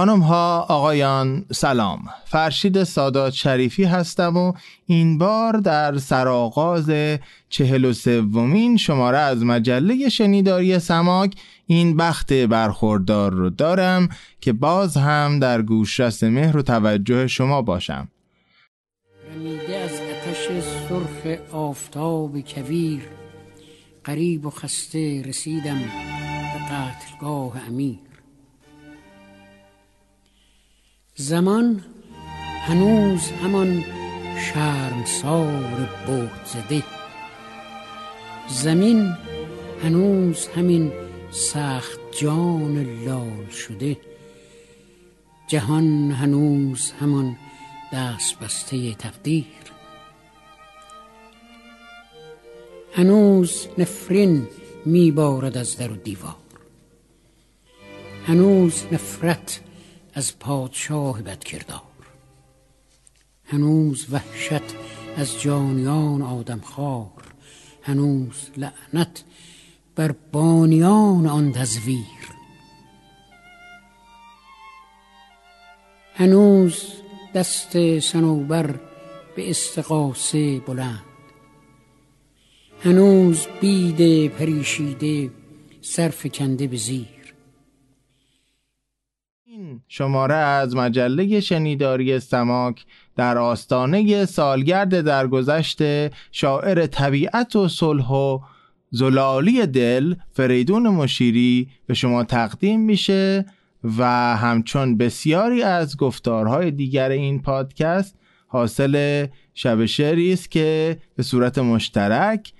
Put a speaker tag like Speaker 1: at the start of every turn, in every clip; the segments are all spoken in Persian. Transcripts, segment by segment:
Speaker 1: خانم ها آقایان سلام. فرشید سادات شریفی هستم و این بار در سرآغاز چهل و سومین شماره از مجله شنیداری سماک این بخت برخوردار رو دارم که باز هم در گوشرس مهر و توجه شما باشم.
Speaker 2: رمیده از اتش سرخ آفتاب کویر قریب و خسته رسیدم به قتلگاه امیر. زمان هنوز همان شرمسار بود زده. زمین هنوز همین سخت جان لال شده. جهان هنوز همان دست بسته تقدیر. هنوز نفرین میبارد از در و دیوار. هنوز نفرت از پادشاه بدکردار. هنوز وحشت از جانیان آدمخوار هنوز لعنت بر بانیان آن تزویر. هنوز دست سنوبر به استقاسه بلند. هنوز بید پریشیده صرف کنده به زیر.
Speaker 1: شماره از مجله شنیداری سماک در آستانه سالگرد درگذشت شاعر طبیعت و صلح و زلالی دل فریدون مشیری به شما تقدیم میشه و همچون بسیاری از گفتارهای دیگر این پادکست حاصل شب شعری است که به صورت مشترک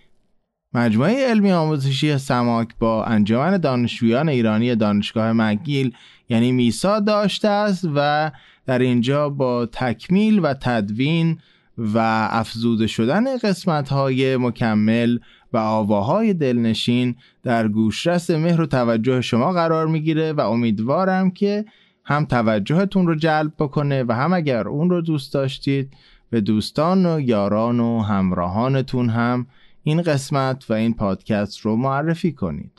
Speaker 1: مجموعه علمی آموزشی سماک با انجمن دانشجویان ایرانی دانشگاه مگیل یعنی میسا داشته است و در اینجا با تکمیل و تدوین و افزوده شدن قسمت های مکمل و آواهای دلنشین در گوشرس مهر و توجه شما قرار می‌گیره و امیدوارم که هم توجهتون رو جلب بکنه و هم اگر اون رو دوست داشتید به دوستان و یاران و همراهانتون هم این قسمت و این پادکست رو معرفی کنید.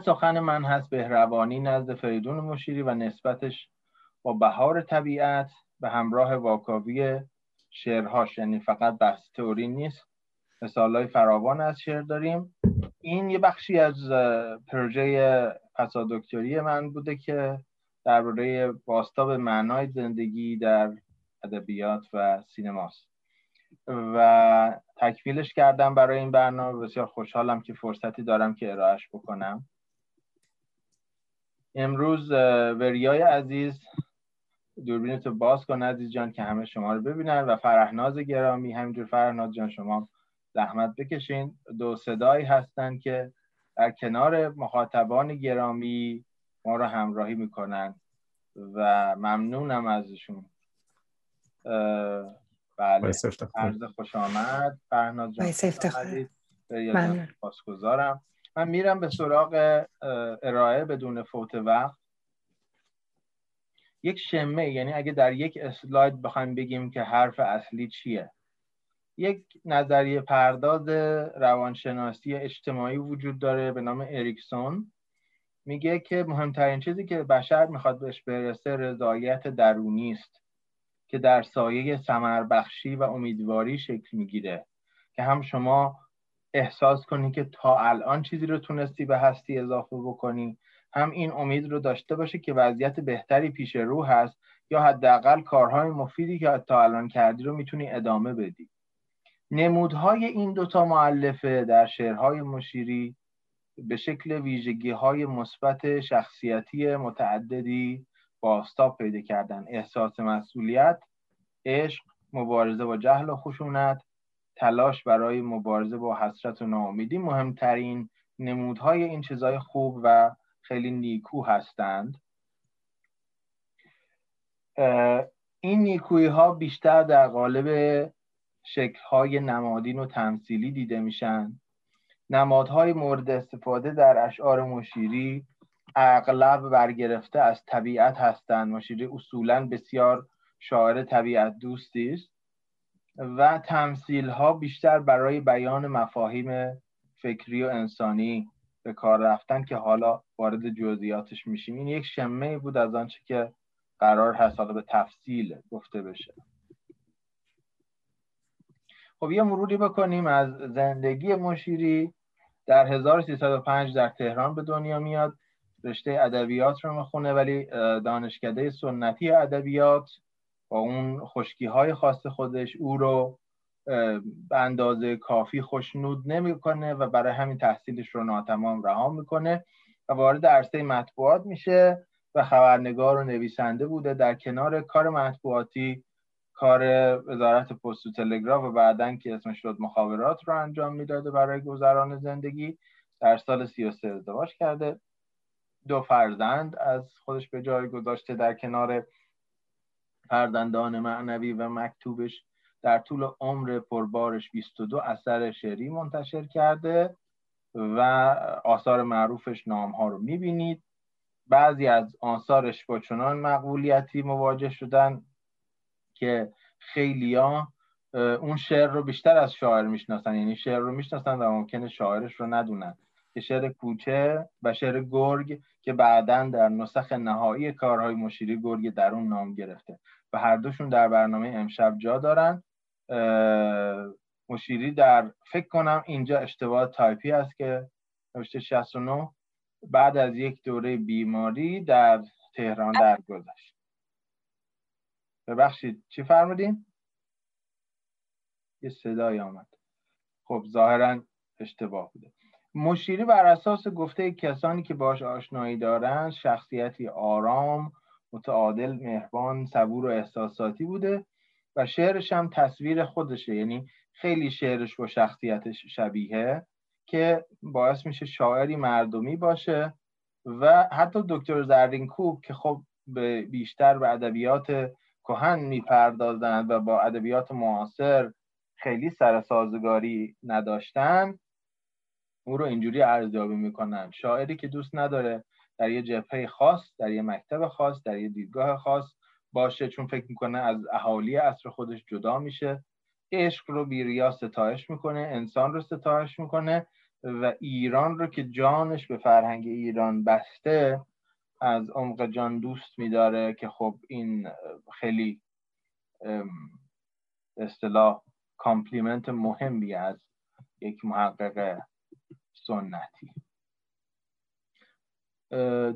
Speaker 1: سخن من هست بهروانی نزد فریدون مشیری و نسبتش با بهار طبیعت به همراه واکاوی شعرهاش یعنی فقط بحث تئوری نیست. مثالهای فراوان از شعر داریم. این یه بخشی از پروژه پسادکتری من بوده که درباره باستاب معنای زندگی در ادبیات و سینماست. و تکمیلش کردم برای این برنامه. بسیار خوشحالم که فرصتی دارم که ارائهش بکنم. امروز وریای عزیز. دوربینتو باز کن عزیز جان که همه شما رو ببینن. و فرهناز گرامی همینجور فرهناز جان شما زحمت بکشین. دو صدایی هستن که در کنار مخاطبان گرامی ما رو همراهی می‌کنن و ممنونم ازشون. بله. عرض خوش آمد. فرهناز جان
Speaker 3: ممنون.
Speaker 1: من میرم به سراغ ارائه بدون فوت وقت. یک شمه یعنی اگه در یک اسلاید بخوایم بگیم که حرف اصلی چیه. یک نظریه پرداز روانشناسی اجتماعی وجود داره به نام اریکسون. میگه که مهمترین چیزی که بشر می‌خواد بهش برسه رضایت درونی است که در سایه بخشی و امیدواری شکل می‌گیره. که هم شما احساس کنی که تا الان چیزی رو تونستی به هستی اضافه بکنی. هم این امید رو داشته باشه که وضعیت بهتری پیش رو هست یا حداقل کارهای مفیدی که تا الان کردی رو می‌تونی ادامه بدی. نمودهای این دوتا معلفه در شعرهای مشیری به شکل ویژگی های مثبت شخصیتی متعددی باستاب پیدا کردن. احساس مسئولیت عشق مبارزه با جهل و خشونت تلاش برای مبارزه با حسرت و ناامیدی مهمترین نمودهای این چیزهای خوب و خیلی نیکو هستند. این نیکویی ها بیشتر در قالب شکل های نمادین و تمثیلی دیده میشن. نمادهای مورد استفاده در اشعار مشیری اغلب برگرفته از طبیعت هستند. مشیری اصولا بسیار شاعر طبیعت دوستی است. و تمثیل ها بیشتر برای بیان مفاهیم فکری و انسانی به کار رفتن که حالا وارد جزئیاتش میشیم. این یک شمه بود از آنچه که قرار هست حالا به تفصیل گفته بشه. خب یه مروری بکنیم از زندگی مشیری. در 1305 در تهران به دنیا میاد. رشته ادبیات رو می‌خونه ولی دانشکده سنتی ادبیات با اون خشکی های خاص خودش او رو به اندازه کافی خوشنود نمی‌کنه و برای همین تحصیلش رو ناتمام رها می‌کنه و وارد عرصه مطبوعات میشه و خبرنگار و نویسنده بوده. در کنار کار مطبوعاتی کار وزارت پست و تلگراف و بعدا که اسمش شد مخابرات رو انجام می‌داده برای گذران زندگی در سال 33 ازدواج کرده. دو فرزند از خودش به جای گذاشته در کنار فرزندان معنوی و مکتوبش در طول عمر پربارش 22 اثر شعری منتشر کرده و آثار معروفش نام ها رو می‌بینید. بعضی از آثارش با چنان مقبولیتی مواجه شدن که خیلیا اون شعر رو بیشتر از شاعر می‌شناسن. یعنی شعر رو می‌شناسن و ممکنه شاعرش رو ندونن. که شعر کوچه و شعر گرگ که بعدا در نسخ نهایی کارهای مشیری گرگ درون نام گرفته. هر دوشون در برنامه امشب جا دارن. مشیری در فکر کنم اینجا اشتباه تایپی است که نوشته 69 بعد از یک دوره بیماری در تهران درگذشت. ببخشید چی فرمودین؟ یه صدای آمد. خب ظاهرا اشتباه بوده. مشیری بر اساس گفته کسانی که باش آشنایی دارند شخصیتی آرام متعادل مهربان صبور و احساساتی بوده و شعرش هم تصویر خودشه. یعنی خیلی شعرش با شخصیتش شبیه که باعث میشه شاعری مردمی باشه و حتی دکتر زرینکوب که خب بیشتر به ادبیات کهن می‌پردازند و با ادبیات معاصر خیلی سر سازگاری نداشتن او رو اینجوری ارزیابی می‌کنن. شاعری که دوست نداره در یه جبهه خاص در یه مکتب خاص در یه دیدگاه خاص باشه چون فکر می‌کنه از اهالی اصر خودش جدا میشه. عشق رو بیریا ستایش می‌کنه انسان رو ستایش می‌کنه و ایران رو که جانش به فرهنگ ایران بسته از عمق جان دوست میداره که خب این خیلی اصطلاح compliment مهمی از یک محقق سنتی.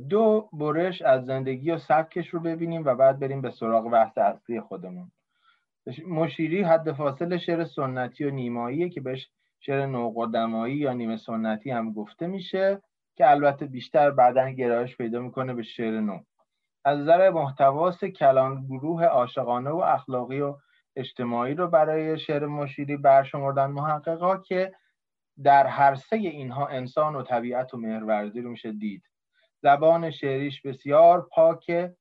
Speaker 1: دو برش از زندگی و سبکش رو ببینیم و بعد بریم به سراغ بحث اصلی خودمون. مشیری حد فاصل شعر سنتی و نیماییه که بهش شعر نوقدمایی یا نیمه سنتی هم گفته میشه که البته بیشتر بعدا گرایش پیدا می‌کنه به شعر نو. از نظر محتواس کلان گروه عاشقانه و اخلاقی و اجتماعی رو برای شعر مشیری برشمردن محققا که در هر سه اینها انسان و طبیعت و مهرورزی رو میشه دید. زبان شعریش بسیار پاکه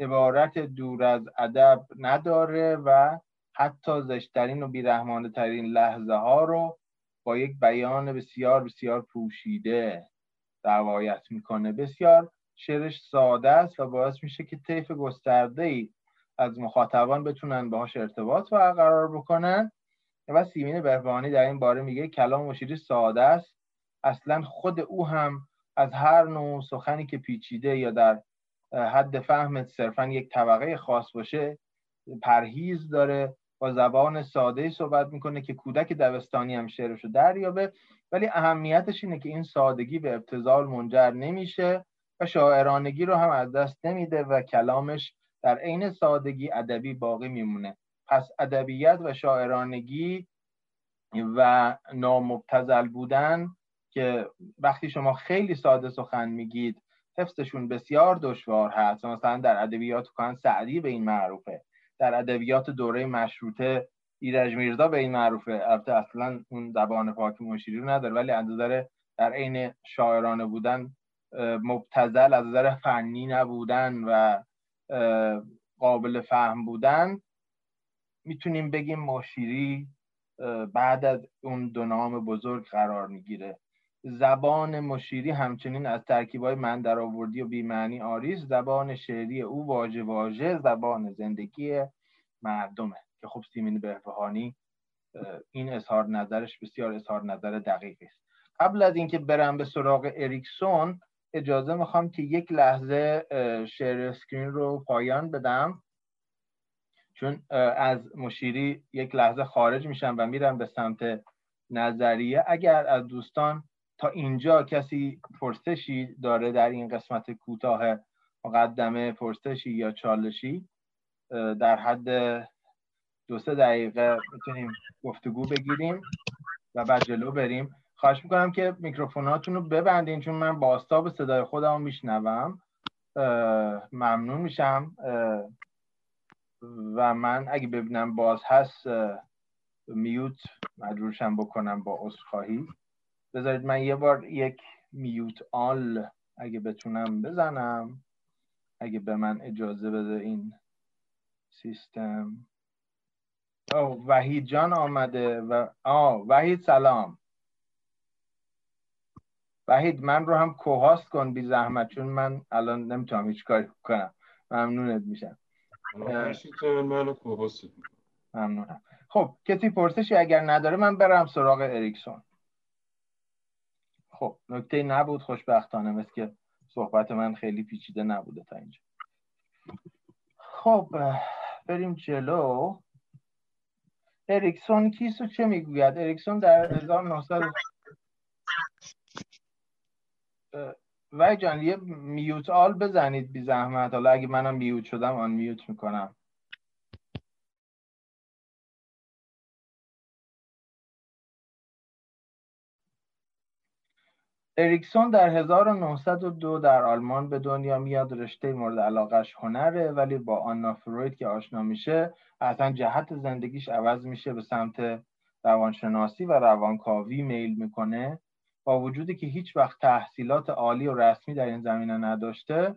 Speaker 1: عبارت دور از ادب نداره و حتی زشترین و بیرحمانه ترین لحظه ها رو با یک بیان بسیار بسیار پوشیده روایت می‌کنه. بسیار شعرش ساده است و باعث میشه که طیف گسترده ای از مخاطبان بتونن باهاش ارتباط برقرار بکنن. و سیمین بهبانی در این باره میگه کلام مشیری ساده است. اصلا خود او هم از هر نوع سخنی که پیچیده یا در حد فهم صرفا یک طبقه خاص باشه پرهیز داره با زبان ساده صحبت می‌کنه که کودک دبستانی هم شعرشو دریابه. ولی اهمیتش اینه که این سادگی به ابتزال منجر نمیشه و شاعرانگی رو هم از دست نمیده و کلامش در عین سادگی ادبی باقی میمونه. پس ادبیت و شاعرانگی و نامبتزل بودن که وقتی شما خیلی ساده سخن میگید حفظشون بسیار دشوار هست. مثلا در ادبیات کان سعدی به این معروفه. در ادبیات دوره مشروطه ایرج میرزا به این معروفه. البته اصلا اون زبان پاک مشیری رو نداره ولی از نظر در عین شاعرانه بودن مبتزل از نظر فنی نبودن و قابل فهم بودن می‌تونیم بگیم مشیری بعد از اون دو نام بزرگ قرار می‌گیره. زبان مشیری همچنین از ترکیبای من در آوردی و بیمعنی آریز. زبان شعری او واژه واژه زبان زندگی مردمه. که خب سیمین بهبهانی این اظهار نظرش بسیار اظهار نظر دقیقی است. قبل از اینکه برم به سراغ اریکسون اجازه می‌خوام که یک لحظه share screen رو پایان بدم. چون از مشیری یک لحظه خارج میشم و میرم به سمت نظریه. اگر از دوستان اینجا کسی پرسشی داره در این قسمت کوتاه مقدمه پرسشی یا چالشی؟ در حد دو سه دقیقه می‌تونیم گفتگو بگیریم و بعد جلو بریم. خواهش می‌کنم که میکروفوناتون رو ببندین چون من باستاب صدای خودم میشنوم. ممنون میشم. و من اگه ببینم باز هست میوت مجبورشم بکنم با عذرخواهی. بذارید من یه بار یک میوت آل اگه بتونم بزنم. اگه به من اجازه بده این سیستم. او وحید جان آمده و آه وحید سلام. وحید من رو هم کوهاست کن بی زحمت چون من الان نمی‌تونم هیچ کاری کنم. ممنونت میشم. ممنونم. خب کسی پرسشی اگر نداره من برم سراغ اریکسون. خب نکته نبود خوشبختانه مثل که صحبت من خیلی پیچیده نبوده تا اینجا. خب بریم جلو. اریکسون کیست و چه می‌گوید؟ اریکسون در 1900 وای جان یه میوت آل بزنید بی زحمت. حالا اگه منم میوت شدم آن میوت می‌کنم. اریکسون در 1902 در آلمان به دنیا میاد رشته مورد علاقش هنره ولی با آنا فروید که آشنا میشه اصلا جهت زندگیش عوض میشه به سمت روانشناسی و روانکاوی میل می‌کنه. با وجودی که هیچ وقت تحصیلات عالی و رسمی در این زمینه نداشته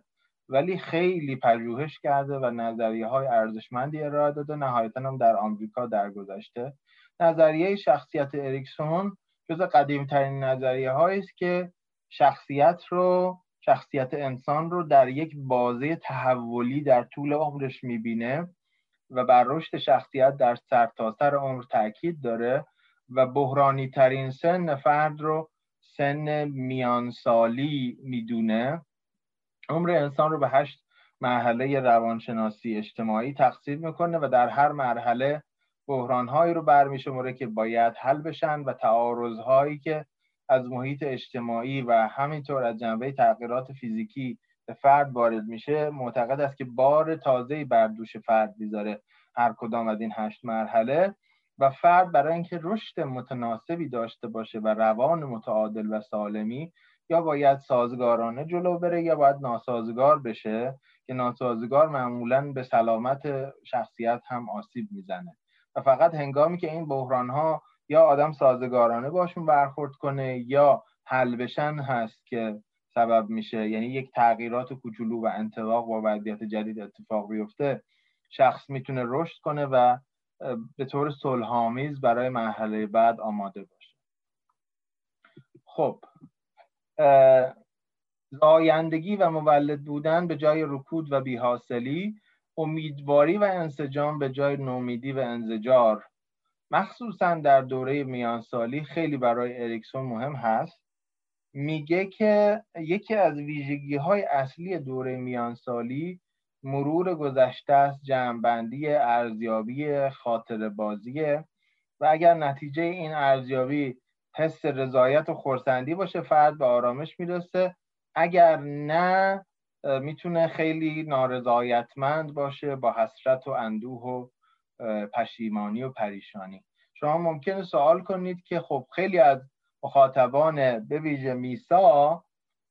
Speaker 1: ولی خیلی پژوهش کرده و نظریه های ارزشمندی ارائه داده نهایتا هم در آمریکا درگذشته. نظریه شخصیت اریکسون جز قدیمترین نظریه هایی است که شخصیت رو شخصیت انسان رو در یک بازه تحولی در طول عمرش می‌بینه و بر رشد شخصیت در سرتاسر سر عمر تاکید داره و بحرانی ترین سن فرد رو سن میانسالی می‌دونه. عمر انسان رو به هشت مرحله روانشناسی اجتماعی تقسیم می‌کنه و در هر مرحله بحرانهایی رو برمیشمره که باید حل بشن و تعارضهایی که از محیط اجتماعی و همینطور از جنبه تغییرات فیزیکی به فرد وارد میشه معتقد است که بار تازه‌ای بر دوش فرد می‌ذاره. هر کدام از این هشت مرحله و فرد برای اینکه رشد متناسبی داشته باشه و روان متعادل و سالمی یا باید سازگارانه جلو بره یا باید ناسازگار بشه که ناسازگار معمولا به سلامت شخصیت هم آسیب می‌زنه. و فقط هنگامی که این بحران ها یا آدم سازگارانه باشون برخورد کنه یا حل بشن هست که سبب میشه. یعنی یک تغییرات کوچولو و انتواق با وضعیت جدید اتفاق بیفته شخص می‌تونه رشد کنه و به طور صلحآمیز برای مرحله بعد آماده باشه. خب زایندگی و مولد بودن به جای رکود و بیحاصلی امیدواری و انسجام به جای نومیدی و انزجار. مخصوصا در دوره میانسالی خیلی برای اریکسون مهم هست. میگه که یکی از ویژگی های اصلی دوره میانسالی مرور گذشته است جمعبندی ارزیابی خاطر بازیه و اگر نتیجه این ارزیابی حس رضایت و خورسندی باشه فرد به آرامش می‌رسه. اگر نه می‌تونه خیلی نارضایتمند باشه با حسرت و اندوه و پشیمانی و پریشانی. شما ممکنه سوال کنید که خب خیلی از مخاطبان به ویژه میسا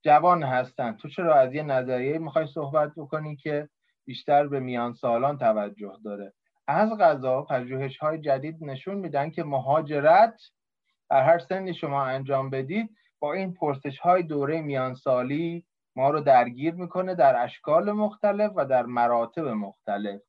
Speaker 1: جوان هستن. تو چرا از یه نظریه می‌خوای صحبت بکنی که بیشتر به میان سالان توجه داره؟ از غذا پژوهش های جدید نشون میدن که مهاجرت در هر سنی شما انجام بدید با این پرسش های دوره میانسالی ما رو درگیر می‌کنه در اشکال مختلف و در مراتب مختلف.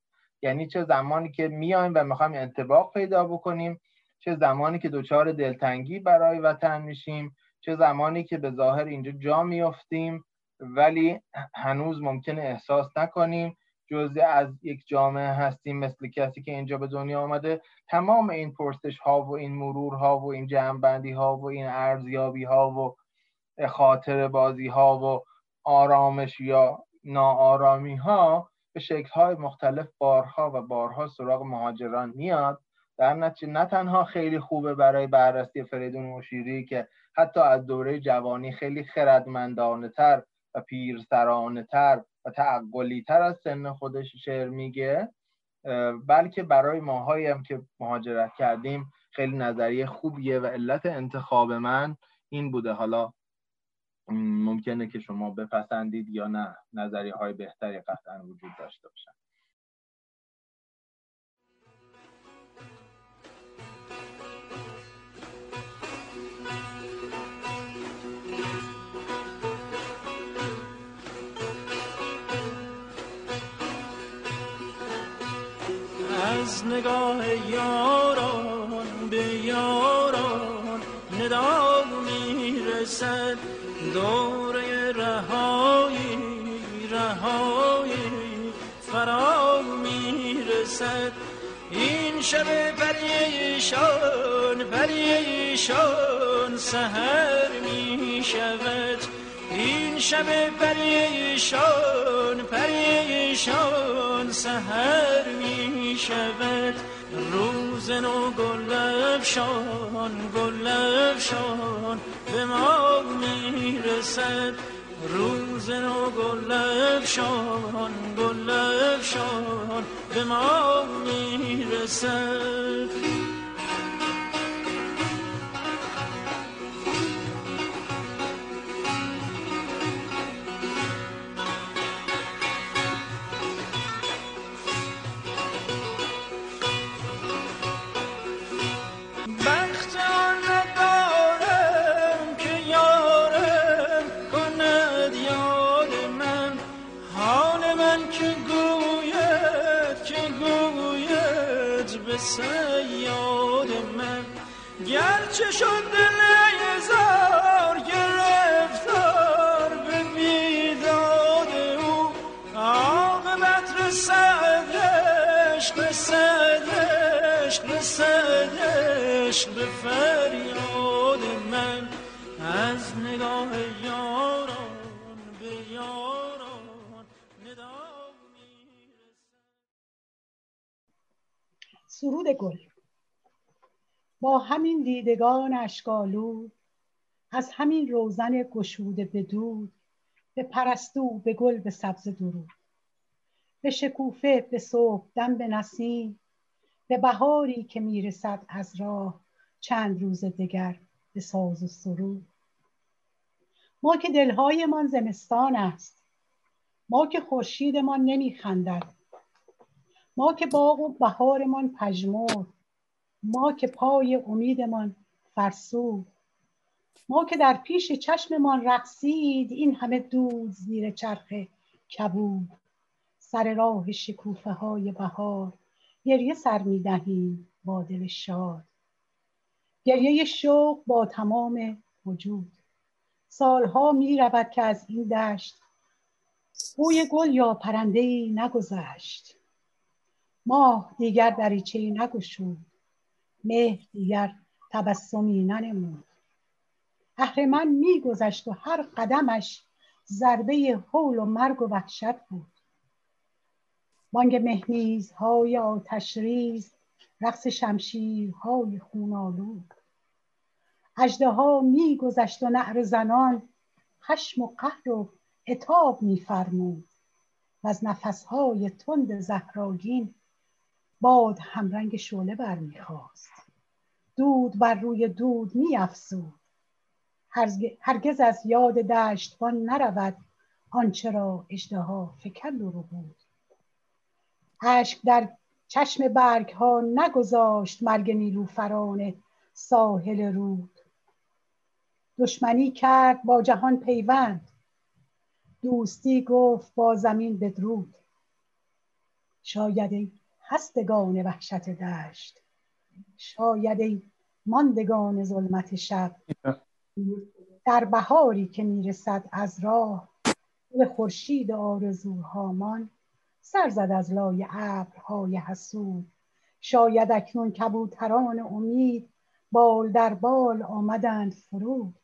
Speaker 1: یعنی چه زمانی که میایم و می‌خوایم انتباق پیدا بکنیم چه زمانی که دچار دلتنگی برای وطن میشیم چه زمانی که به ظاهر اینجا جا میافتیم ولی هنوز ممکنه احساس نکنیم جزء از یک جامعه هستیم مثل کسی که اینجا به دنیا آمده. تمام این پرسش ها و این مرور ها و این جمعبندی ها و این ارزیابی ها و خاطر بازی ها و آرامش یا ناآرامی ها به شکل های مختلف بارها و بارها سراغ مهاجران میاد. در نتیجه نه تنها خیلی خوبه برای بررسی فریدون مشیری که حتی از دوره جوانی خیلی خردمندانه تر و پیرسرانه تر و تعقلی تر از سن خودش شعر میگه بلکه برای ماهایی هم که مهاجرت کردیم خیلی نظریه خوبیه و علت انتخاب من این بوده. حالا ممکنه که شما بپسندید یا نه. نظریه های بهتری قطعا وجود داشته باشن.
Speaker 4: از نگاه یاران به یاران ندا می‌رسد. دوره رهایی رهایی فرا می‌رسد. این شب پریشان پریشان سهر می شود این شب پریشان پریشان سهر می شود روز نو گلفشان گلفشان به ما می‌رسد. روز نو گلفشان گلفشان به ما می‌رسد. عشق به فریاد من از نگاه یاران به یاران ندا
Speaker 5: سرود گل. با همین دیدگان اشکالو از همین روزن گشوده به دود به پرستو به گل به سبز درود. به شکوفه به صبح دم به نسیم به بهاری که می‌رسد از راه چند روز دگر به ساز و سرود. ما که دلهایمان زمستان است. ما که خورشیدمان نمیخندد. ما که باغ و بهارمان پژمرد. ما که پای امیدمان فرسود. ما که در پیش چشممان رقصید این همه دود زیر چرخ کبود. سر راه شکوفه های بهار گریه سر می دهیم با دل شاد. گریه شوق با تمام وجود. سالها می رود که از این دشت بوی گل یا پرنده ای نگذشت. ماه دیگر دریچه ای نگشود. مهر دیگر تبسمی ننمود. اهرمن میگذشت و هر قدمش ضربه حول و مرگ و وحشت بود. بانگ مهمیزهای آتشریز رقص شمشیرهای خونالود اجده ها میگذشت و نعر زنان خشم و قهر و عتاب میفرمود. و از نفسهای تند زهراگین باد همرنگ شعله برمیخواست دود بر روی دود میافزود. هرگز از یاد دشتبان نرود آنچه را اژدها فکند و بود. اشک در چشم برگ ها نگذاشت مرگ نیلوفران ساحل رود. دشمنی کرد با جهان پیوند. دوستی گفت با زمین بدرود. شاید ای هستگان وحشت دشت. شاید ای ماندگان ظلمت شب. در بهاری که می‌رسد از راه به خورشید آرزوهامان سر زد از لای ابرهای حسود. شاید اکنون کبوتران امید بال در بال آمدند فرود.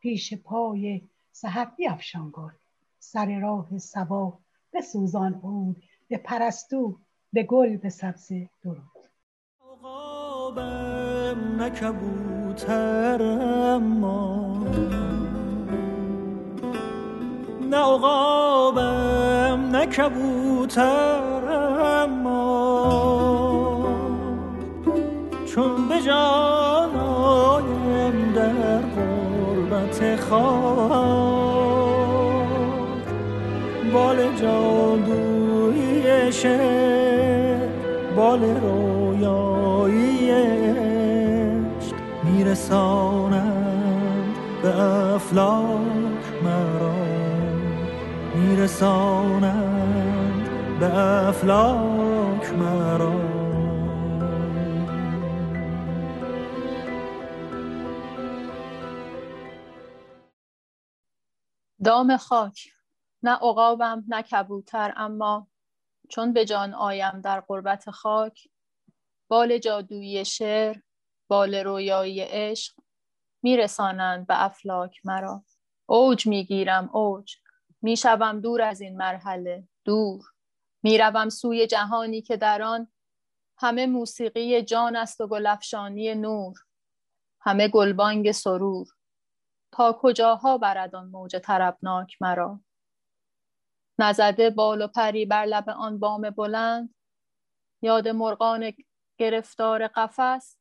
Speaker 5: پیش پای سحر بیفشان گل. سر راه سبا بسوزان عود. به پرستو به گل به سبزه درود.
Speaker 4: نه نه کبوترم ما چون به جان آیم در غربت خاک بال جادوی شعر بال رویایی عشق میرسانند به افلاک. میرسانند به افلاک مرا.
Speaker 6: دام خاک نه عقابم نه کبوتر اما چون به جان آیم در قربت خاک بال جادویی شعر بال رویایی عشق میرسانند به افلاک مرا. اوج می‌گیرم اوج. می‌شوم دور از این مرحله. دور. می‌روم سوی جهانی که در آن همه موسیقی جان است و گلفشانی نور. همه گلبانگ سرور. تا کجاها برد آن موج طربناک مرا؟ نزده بال و پری بر لب آن بام بلند. یاد مرغان گرفتار قفس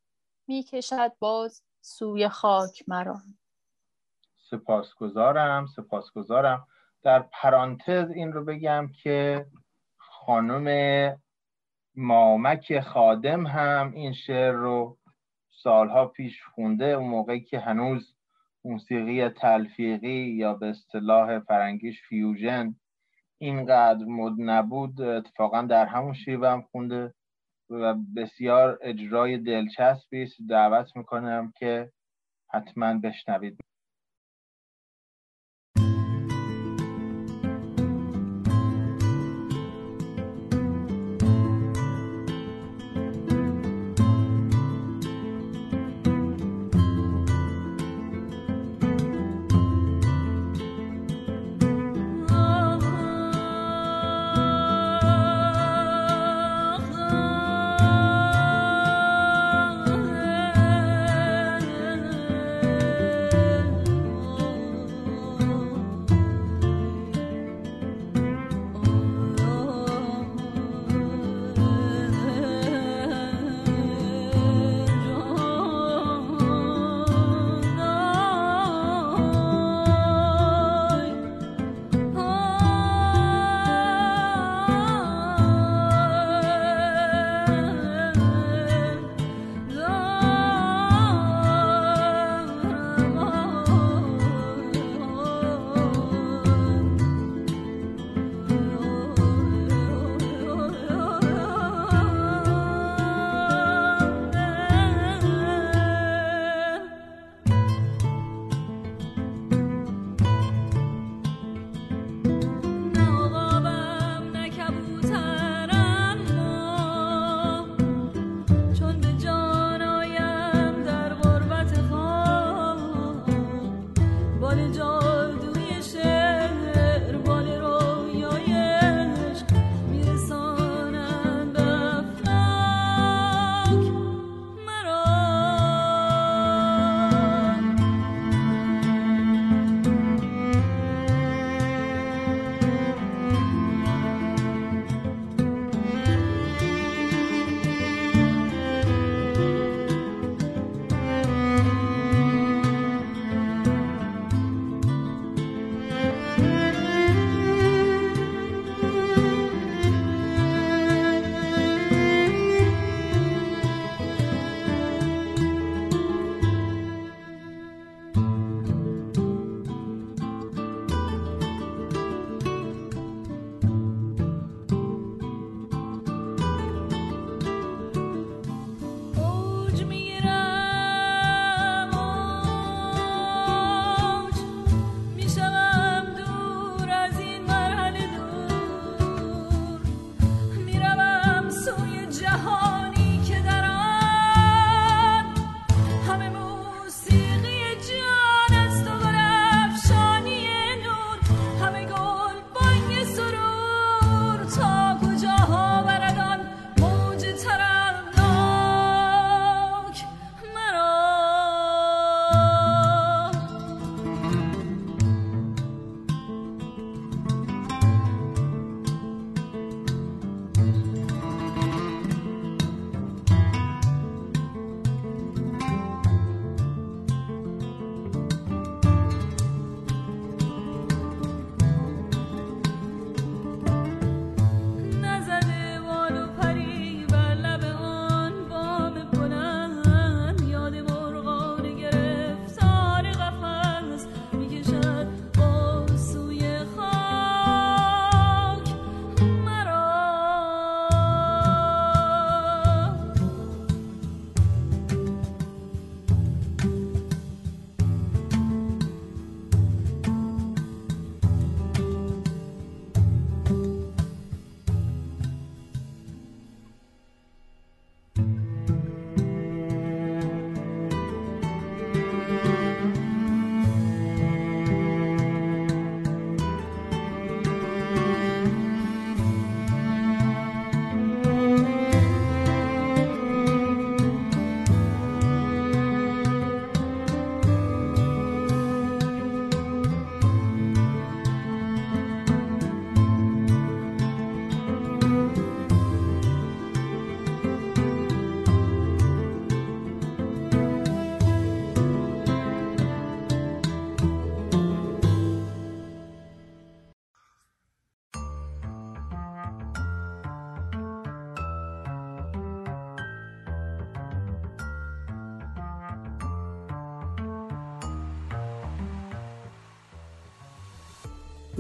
Speaker 6: می‌کشد باز سوی خاک مرا.
Speaker 1: سپاسگزارم سپاسگزارم. در پرانتز این رو بگم که خانم مامک خادم هم این شعر رو سالها پیش خونده اون موقعی که هنوز موسیقی تلفیقی یا به اصطلاح فرنگیش فیوژن اینقدر مد نبود اتفاقا در همون شیوه هم خونده و بسیار اجرای دلچسبی است. دعوت می‌کنم که حتما بشنوید.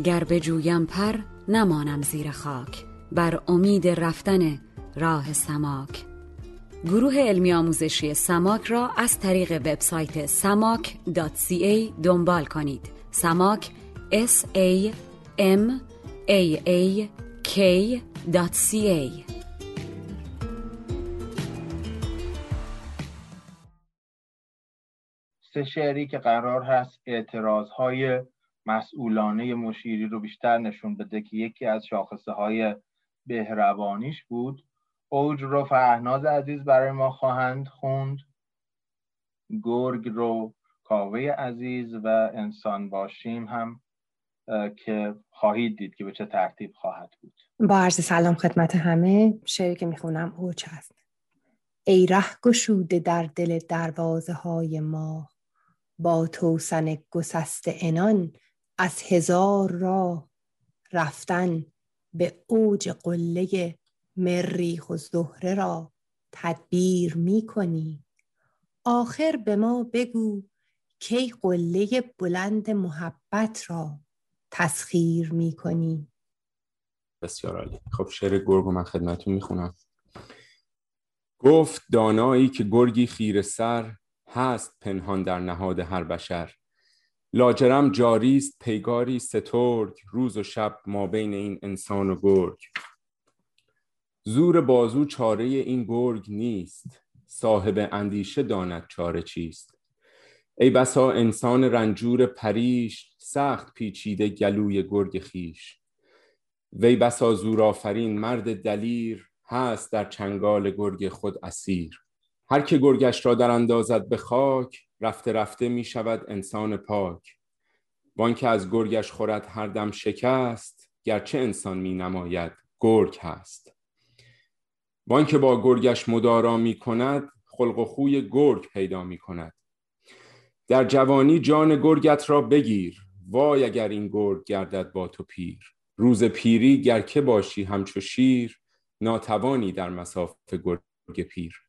Speaker 7: گر جویم پر نمانم زیر خاک. بر امید رفتن راه سماک. گروه علمی آموزشی سماک را از طریق وبسایت samak.ca دنبال کنید. سماک s a m a a k.ca
Speaker 1: سه شعری که قرار هست اعتراض های مسئولانه مشیری رو بیشتر نشون بده که یکی از شاخصه های بهروانیش بود. اوج رو فهناز عزیز برای ما خواهند خوند. گرگ رو کاوه عزیز و انسان باشیم هم که خواهید دید که به چه ترتیب خواهد بود.
Speaker 8: با عرض سلام خدمت همه شعری که می‌خونم اوج هست ای ره گشوده در دل دروازه های ما با توسن گسست انان از هزار راه رفتن به اوج قله مریخ و زهره را تدبیر می کنی. آخر به ما بگو کی قله بلند محبت را تسخیر می کنی.
Speaker 9: بسیار عالی. خب شعر گرگ من خدمتون می‌خونم. گفت دانایی که گرگی خیر سر هست پنهان در نهاد هر بشر. لاجرم جاریست پیگاری سترگ روز و شب ما بین این انسان و گرگ. زور بازو چاره این گرگ نیست صاحب اندیشه داند چاره چیست. ای بسا انسان رنجور پریش سخت پیچیده گلوی گرگ خیش وی بسا زورآفرین مرد دلیر هست در چنگال گرگ خود اسیر. هر که گرگش را در اندازد به خاک رفته رفته می شود انسان پاک. وان که از گرگش خورد هر دم شکست گرچه انسان می نماید گرگ هست. وان که با گرگش مدارا می کند خلق و خوی گرگ پیدا می کند. در جوانی جان گرگت را بگیر. وای اگر این گرگ گردد با تو پیر. روز پیری گر که باشی همچو شیر ناتوانی در مساف گرگ پیر.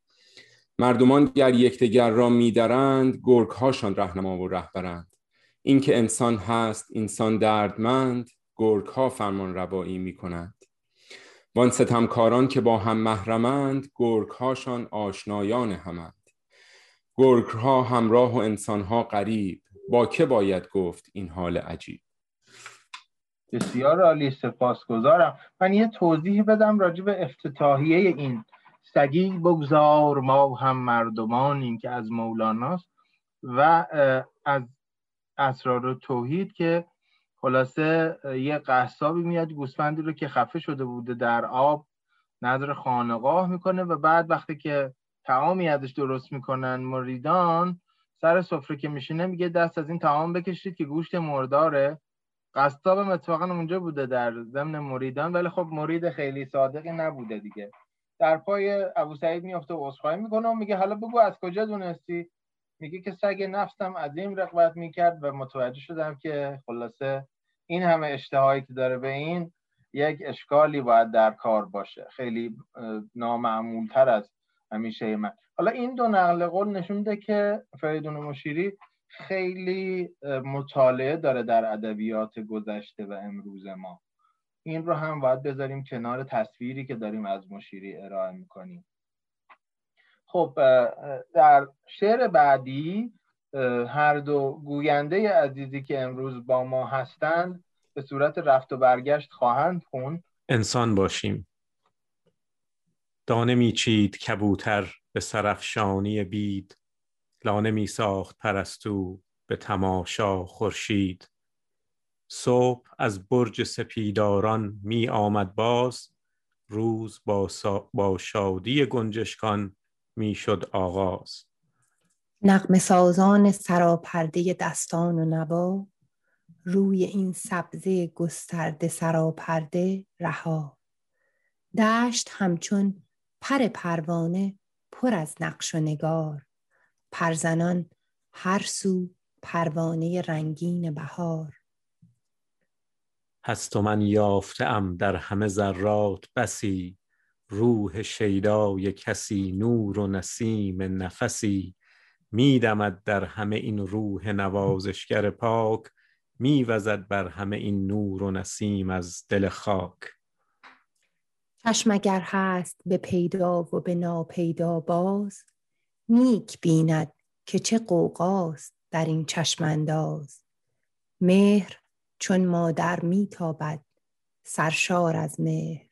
Speaker 9: مردمان گر یکدیگر را میدرند گرگ هاشان رهنما و رهبرند. اینکه انسان هست انسان دردمند گرگ ها فرمان روایی می کنند وان ستمکاران که با هم محرمند گرگ هاشان آشنایان همند. گرگ ها همراه و انسان ها قریب با که باید گفت این حال عجیب؟
Speaker 1: بسیار عالی سپاسگزارم. من یه توضیح بدم راجع به افتتاحیه این. سگی بگذار ما هم مردمانیم که از مولاناست. و از اسرار توحید که خلاصه یه قصابی میاد گوسفندی رو که خفه شده بوده در آب نظر خانقاه می‌کنه و بعد وقتی که تعامی ازش درست می‌کنن مریدان سر سفره که میشینه میگه دست از این تعام بکشید که گوشت مرداره. قصابم اتفاقا اونجا بوده در ضمن مریدان ولی خب مرید خیلی صادقی نبوده دیگه. در پای ابو سعید میفته و عذرخواهی می‌کنه و میگه حالا بگو از کجا دونستی؟ میگه که سگ نفسم عظیم رقبت می‌کرد و متوجه شدم که خلاصه این همه اشتهایی که داره به این یک اشکالی باید در کار باشه. خیلی نامعمول تر از همیشه من. حالا این دو نقل قول نشون ده که فریدون مشیری خیلی مطالعه داره در ادبیات گذشته و امروز ما. این رو هم باید بذاریم کنار تصویری که داریم از مشیری ارائه می‌کنیم. خب در شعر بعدی هر دو گوینده عزیزی که امروز با ما هستند به صورت رفت و برگشت خواهند خوند.
Speaker 10: انسان باشیم. دانه میچید کبوتر به سرفشانی بید. لانه می ساخت پرستو به تماشا خورشید. صبح از برج سپیداران می آمد باز روز با, با شادی گنجشکان می شد آغاز.
Speaker 8: نقم سازان سراپرده دستان و نوا روی این سبزه گسترده سراپرده رها. دشت همچون پر پروانه پر از نقش و نگار. پرزنان هر سو پروانه رنگین بهار.
Speaker 10: هست و من یافته در همه ذرات بسی روح شیدای کسی نور و نسیم نفسی. میدمد در همه این روح نوازشگر پاک میوزد بر همه این نور و نسیم از دل خاک.
Speaker 8: چشم اگر هست به پیدا و به ناپیدا باز نیک بیند که چه قوقاست در این چشم انداز. مهر چون مادر میتابد سرشار از مهر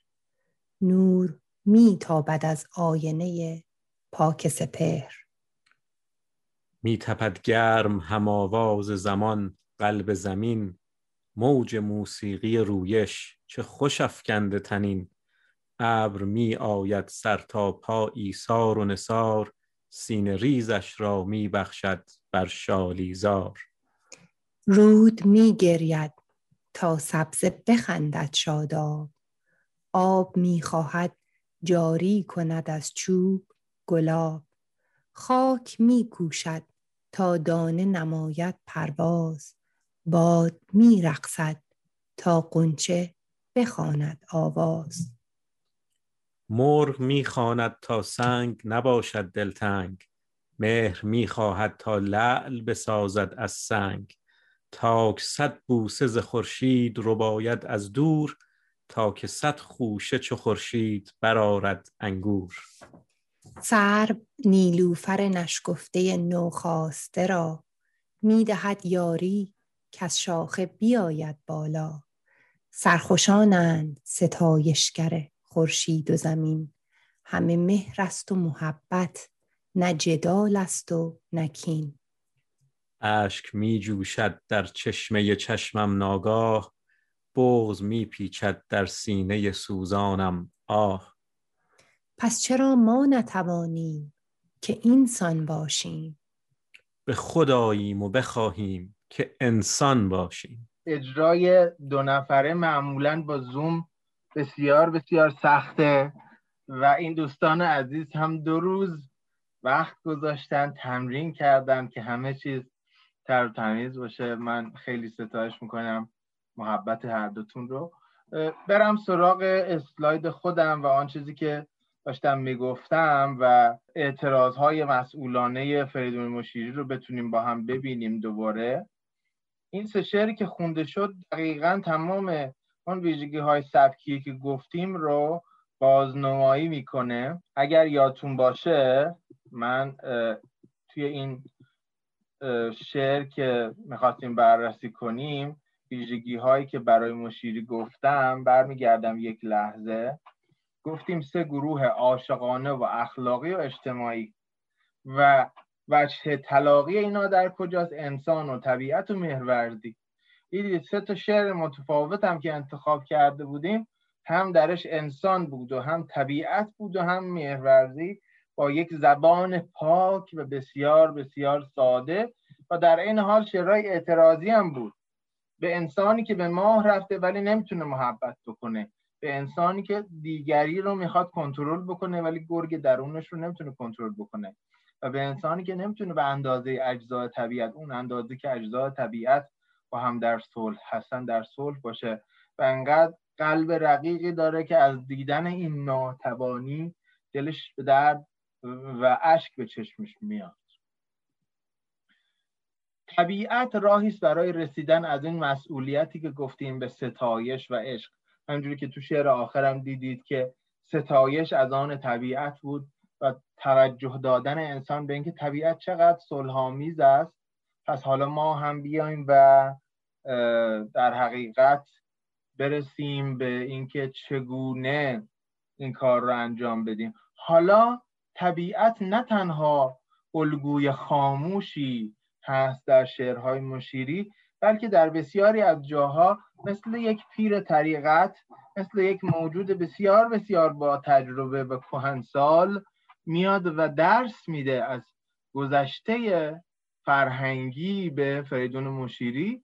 Speaker 8: نور میتابد از آینه پاک سپهر.
Speaker 10: میتپد گرم هم آواز زمان قلب زمین موج موسیقی رویش چه خوش افکنده تنین. ابر می آید سر تا پا ایثار و نثار سینه ریزش را می بخشد بر شالیزار.
Speaker 8: رود می گرید تا سبزه بخندد شاداب. آب می خواهد جاری کند از چوب گلاب. خاک می کوشد تا دانه نماید پرواز. باد می رقصد تا قنچه بخواند آواز.
Speaker 10: مرغ می‌خواند تا سنگ نباشد دلتنگ. مهر می‌خواهد تا لعل بسازد از سنگ. تاک صد بوسه ز خورشید رباید از دور تا که صد خوشه چو خورشید برآرد انگور.
Speaker 8: سر نیلوفر نشکفته نوخاسته را می‌دهد یاری کز شاخه بیاید بالا. سرخوشانند ستایشگر خورشید و زمین. همه مهر است و محبت نه جدال است و نه کین.
Speaker 10: اشک می جوشد در چشمه چشمم ناگاه بغض می پیچد در سینه سوزانم. آه.
Speaker 8: پس چرا ما نتوانیم که اینسان باشیم؟
Speaker 10: به خداییم و بخواهیم که انسان باشیم.
Speaker 1: اجرای دو نفره معمولا با زوم بسیار بسیار سخته و این دوستان عزیز هم دو روز وقت گذاشتن تمرین کردن که همه چیز تر و تمیز باشه. من خیلی ستایش می‌کنم محبت هر دوتون رو. برم سراغ اسلاید خودم و آن چیزی که داشتم می‌گفتم و اعتراض های مسئولانه فریدون مشیری رو بتونیم با هم ببینیم دوباره. این سه شعری که خونده شد دقیقا تمام اون ویژگی های سبکی که گفتیم رو بازنمایی می‌کنه. اگر یادتون باشه من توی این شعر که می‌خواستیم بررسی کنیم ویژگی هایی که برای مشیری گفتم برمیگردم یک لحظه. گفتیم سه گروه عاشقانه و اخلاقی و اجتماعی. و وجه طلاقی اینا در کجاست؟ انسان و طبیعت و مهروردی. دیدید سه تا شعر متفاوت هم که انتخاب کرده بودیم. هم درش انسان بود و هم طبیعت بود و هم مهرورزی با یک زبان پاک و بسیار بسیار ساده و در این حال شعرهای اعتراضی هم بود. به انسانی که به ماه رفته ولی نمی‌تونه محبت بکنه. به انسانی که دیگری رو می‌خواد کنترل بکنه ولی گرگ درونش رو نمی‌تونه کنترل بکنه. و به انسانی که نمی‌تونه به اندازه اجزای طبیعت اون اندازه که اجزای طبیعت با هم در صلح هستن در صلح باشه. و انقدر قلب رقیقی داره که از دیدن این ناتوانی دلش به درد و اشک به چشمش میاد. طبیعت راهی است برای رسیدن از این مسئولیتی که گفتیم به ستایش و عشق. همجوری که تو شعر آخرم دیدید که ستایش از آن طبیعت بود و توجه دادن انسان به اینکه طبیعت چقدر صلحآمیز است. پس حالا ما هم بیایم و در حقیقت برسیم به اینکه چگونه این کار رو انجام بدیم. حالا طبیعت نه تنها الگوی خاموشی هست در شعرهای مشیری بلکه در بسیاری از جاها مثل یک پیر طریقت مثل یک موجود بسیار بسیار با تجربه و کهنسال میاد و درس میده از گذشته فرهنگی به فریدون مشیری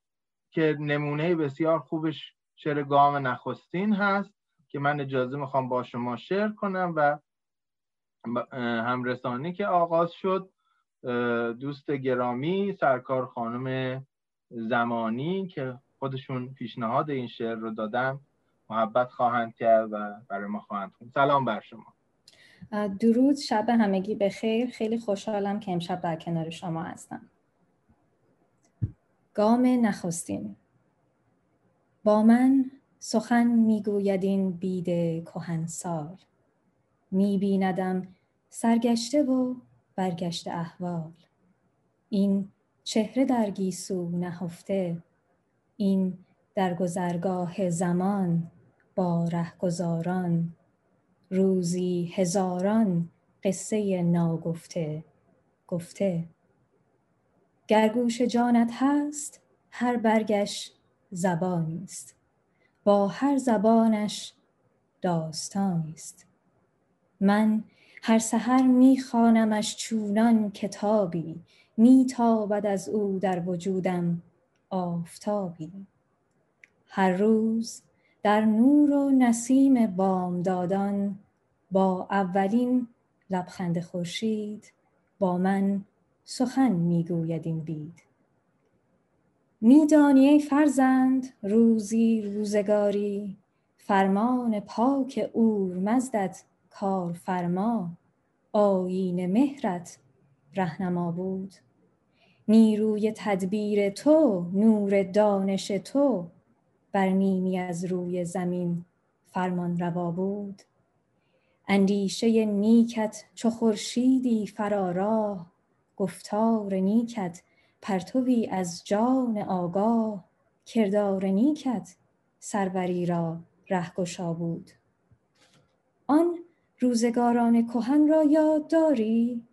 Speaker 1: که نمونه بسیار خوبش شعر گام نخستین هست که من اجازه می‌خوام با شما شعر کنم و همرسانی که آغاز شد دوست گرامی سرکار خانم زمانی که خودشون پیشنهاد این شعر رو دادن محبت خواهند کرد و برای ما خواهند خوند. سلام بر شما.
Speaker 11: درود شب همگی به خیر. خیلی خوشحالم که امشب در کنار شما هستم. گام نخستین. با من سخن می‌گوید این بید کهنسال. میبیندم سرگشته و برگشته احوال. این چهره در گیسو نهفته این در گذرگاه زمان با رهگذاران روزی هزاران قصه ناگفته گفته. گرگوش جانت هست هر برگش زبانی است. با هر زبانش داستانی است. من هر سحر میخوانمش چونان کتابی میتابد از او در وجودم آفتابی. هر روز در نور و نسیم بامدادان با اولین لبخند خورشید با من سخن می‌گوید این بید. میدانی ای فرزند روزی روزگاری فرمان پاک اورمزدت کارفرما آیین مهرت رهنما بود. نیروی تدبیر تو نور دانش تو بر نیمی از روی زمین فرمان روا بود. اندیشه نیکت چو خورشیدی فراراه گفتار نیکت پرتوی از جان آگاه کردار نیکت سروری را رهگشا بود. آن روزگاران کهن را یاد داری؟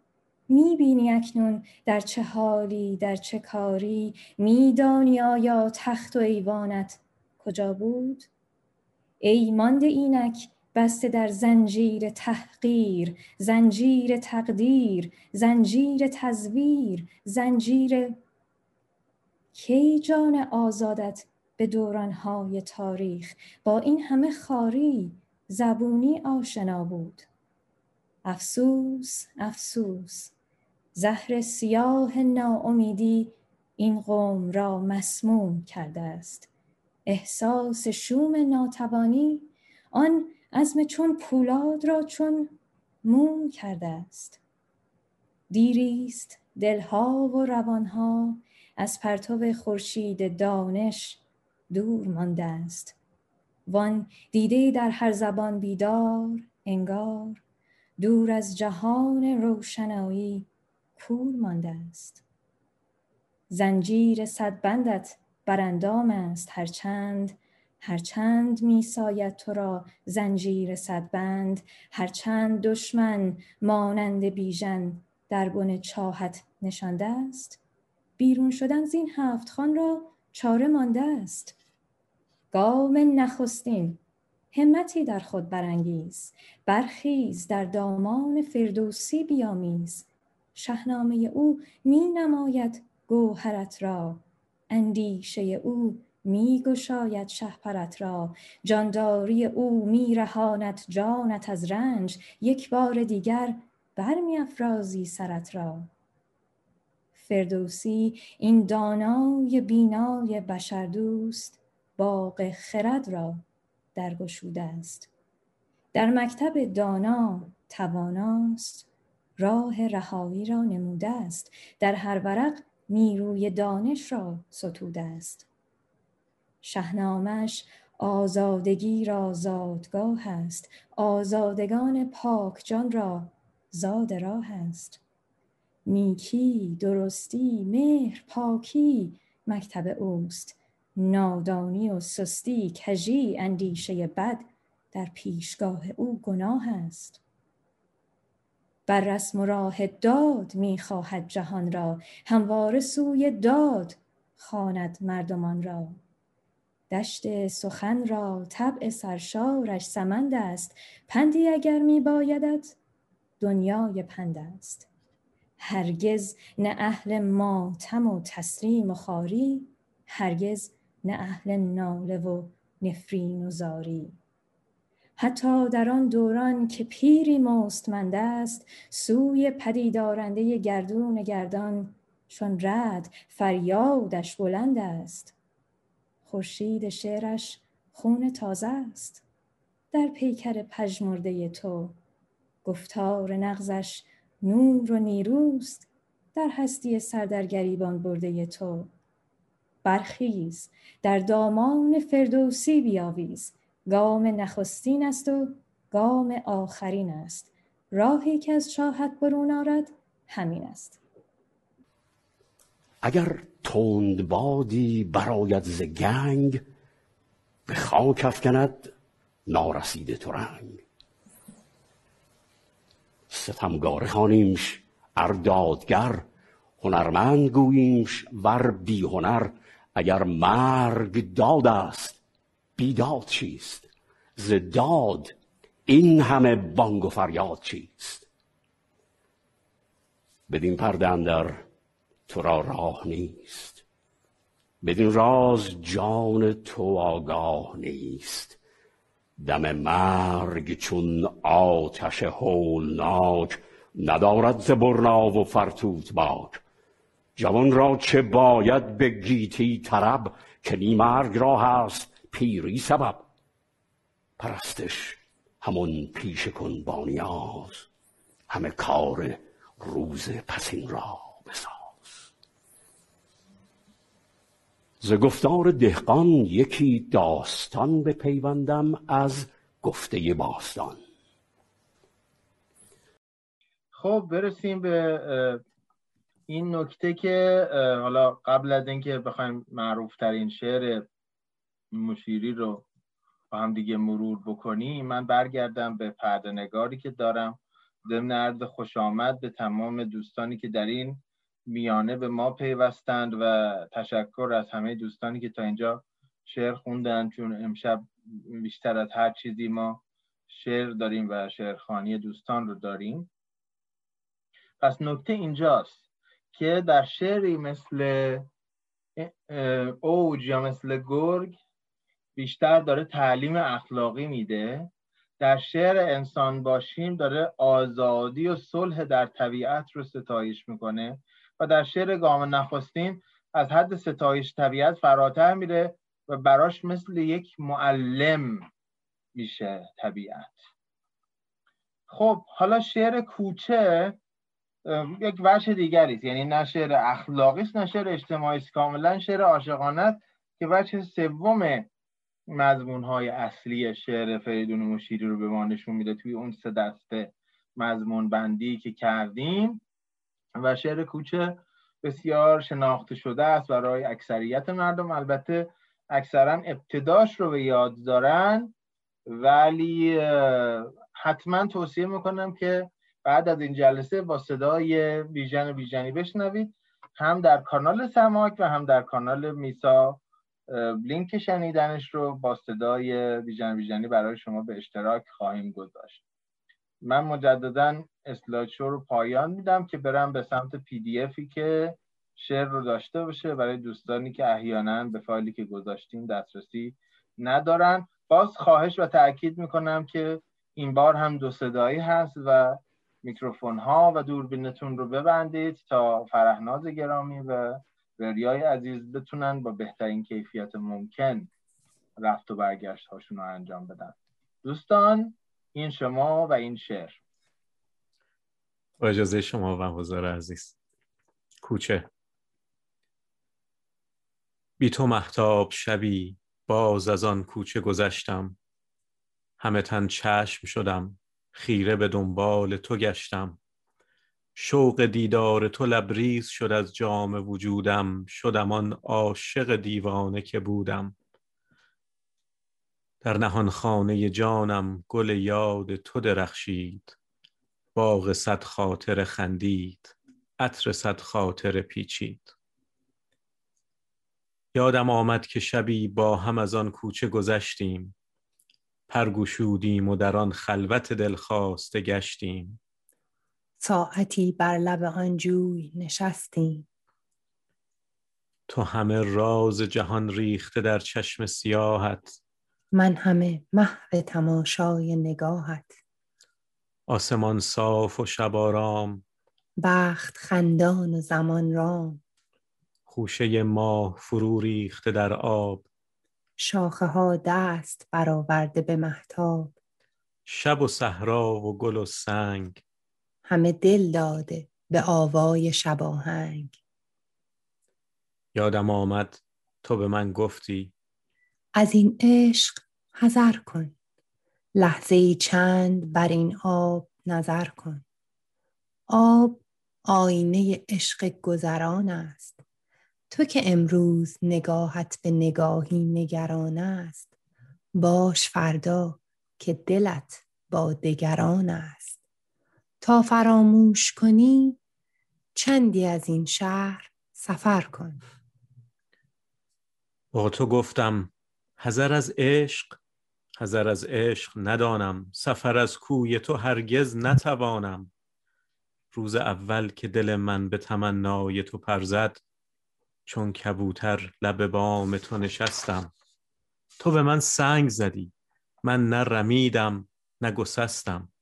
Speaker 11: می‌بینی اکنون در چه حالی در چه کاری؟ میدانی آیا تخت و ایوانت کجا بود؟ ای مانده اینک بسته در زنجیر تحقیر زنجیر تقدیر زنجیر تزویر زنجیر کی جان آزادت به دورانهای تاریخ؟ با این همه خاری زبونی آشنا بود. افسوس افسوس. زهر سیاه ناامیدی این قوم را مسموم کرده است. احساس شوم ناتوانی آن عزم چون پولاد را چون موم کرده است. دیریست دلها و روانها از پرتو خورشید دانش دور مانده است. وان دیده در هر زبان بیدار انگار دور از جهان روشنایی کور مانده است. زنجیر صد بندت بر اندام است هرچند هرچند می ساید تو را زنجیر صدبند هرچند دشمن مانند بیژن در بن چاهت نشانده است. بیرون شدن زین هفت خان را چاره مانده است. گام نخستین همتی در خود برانگیز برخیز در دامان فردوسی بیامیز. شهنامه او می نماید گوهرت را اندیشه او می گشاید شهپرت را. جانداری او می رهاند جانت از رنج یک بار دیگر برمی افرازی سرت را. فردوسی این دانای بینای بشر دوست باغ خرد را درگشوده است. در مکتب دانا تواناست راه رهایی را نموده است. در هر ورق نیروی دانش را ستوده است. شهنامش آزادگی را زادگاه است. آزادگان پاک جان را زاد راه است. نیکی درستی مهر پاکی مکتب اوست. نادانی و سستی کژی اندیشه بد در پیشگاه او گناه است. بر رسم و راه داد می‌خواهد جهان را همواره سوی داد خواند مردمان را. دشت سخن را طبع سرشارش سمند است پندی اگر میبایدت دنیای پند است. هرگز نه اهل ماتم و تسلیم و خاری هرگز نه اهل ناله و نفرین و زاری. حتی در آن دوران که پیری مستمند است سوی پدیدارنده گردون گردان چون رد فریادش بلند است. خورشید شعرش خون تازه است. در پیکر پژمرده تو گفتار نغزش نور و نیروست. در هستی سر در گریبان برده تو برخیز در دامان فردوسی بیاویز. گام نخستین است و گام آخرین است. راهی که از چاهت برون آرد همین است.
Speaker 12: اگر تند بادی ز گنگ به خاک افکند نارسیده تو رنگ ستمگاره خانیمش اردادگر هنرمند گوییمش ور بی هنر اگر مرگ داد است بیداد چیست؟ ز داد این همه بانگ و فریاد چیست؟ بدین پرده اندر تو را راه نیست. بدین راز جان تو آگاه نیست. دم مرگ چون آتش هولناک ندارد ز برنا و فرتوت باک جوان را چه باید به گیتی طرب که نی مرگ را هست پیری سبب. پرستش همون پیش کن با نیاز همه کار روز پسین را بساز. ز گفتار دهقان یکی داستان به پیوندم از گفته باستان.
Speaker 1: خب برسیم به این نکته که حالا قبل از اینکه بخوایم معروف ترین شعر مشیری رو با هم دیگه مرور بکنیم من برگردم به پردنگاری که دارم. ضمن عرض خوش آمد به تمام دوستانی که در این میانه به ما پیوستند و تشکر از همه دوستانی که تا اینجا شعر خوندن چون امشب بیشتر از هر چیزی ما شعر داریم و شعرخانی دوستان رو داریم. پس نکته اینجاست. که در شعری مثل اوج یا مثل گرگ بیشتر داره تعلیم اخلاقی میده. در شعر انسان باشیم داره آزادی و صلح در طبیعت رو ستایش می‌کنه و در شعر گام نخستین از حد ستایش طبیعت فراتر میره و براش مثل یک معلم میشه طبیعت. خب حالا شعر کوچه یک وجه دیگری است. یعنی نه شعر اخلاقی است نه شعر اجتماعی است. کاملا شعر عاشقانه که وجه سوم مضمون های اصلی شعر فریدون مشیری رو به ما نشون میده توی اون سه دسته مضمون بندی که کردیم. و شعر کوچه بسیار شناخته شده است برای اکثریت مردم. البته اکثرا ابتداش رو به یاد دارن ولی حتما توصیه می‌کنم که بعد از این جلسه با صدای بیژن بیژنی بشنوید. هم در کانال سماک و هم در کانال میسا. لینک شنیدنش رو با صدای بیژن بیژنی برای شما به اشتراک خواهیم گذاشت. من مجددا slideshow رو پایان میدم که برم به سمت PDF ی که شعر رو داشته باشه. برای دوستانی که احیانا به فایلی که گذاشتیم دسترسی ندارن. باز خواهش و تاکید می‌کنم که این بار هم دو صدایی هست و میکروفون ها و دوربینتون رو ببندید تا فرهناز گرامی و وریای عزیز بتونن با بهترین کیفیت ممکن رفت و برگشت هاشون رو انجام بدن. دوستان این شما و این شعر.
Speaker 10: با اجازه شما و حضار عزیز. کوچه. بی تو محتاب شبی باز از آن کوچه گذشتم. همه تن چشم شدم. خیره به دنبال تو گشتم. شوق دیدار تو لبریز شد از جام وجودم شدم آن عاشق دیوانه که بودم. در نهان خانه جانم گل یاد تو درخشید باغ صد خاطر خندید عطر صد خاطر پیچید. یادم آمد که شبی با هم از آن کوچه گذشتیم. پرگوشودیم و در آن خلوت دلخواسته گشتیم.
Speaker 8: ساعتی بر لب آن جوی نشستیم.
Speaker 10: تو همه راز جهان ریخته در چشم سیاهت.
Speaker 8: من همه محو تماشای نگاهت.
Speaker 10: آسمان صاف و شب آرام.
Speaker 8: بخت خندان و زمان رام.
Speaker 10: خوشه ماه فرو ریخته در آب.
Speaker 8: شاخه ها دست برآورده به محتاب
Speaker 10: شب و صحرا و گل و سنگ.
Speaker 8: همه دل داده به آوای شباهنگ
Speaker 10: یادم آمد تو به من گفتی
Speaker 8: از این عشق حذر کن. لحظه ای چند بر این آب نظر کن. آب آینه عشق گذران است. تو که امروز نگاهت به نگاهی نگران است باش فردا که دلت با دگران است. تا فراموش کنی چندی از این شهر سفر کن.
Speaker 10: با تو گفتم حذر از عشق حذر از عشق ندانم سفر از کوی تو هرگز نتوانم. روز اول که دل من به تمنای تو پرزد چون کبوتر لب بام تو نشستم. تو به من سنگ زدی. من نه رمیدم نه گسستم.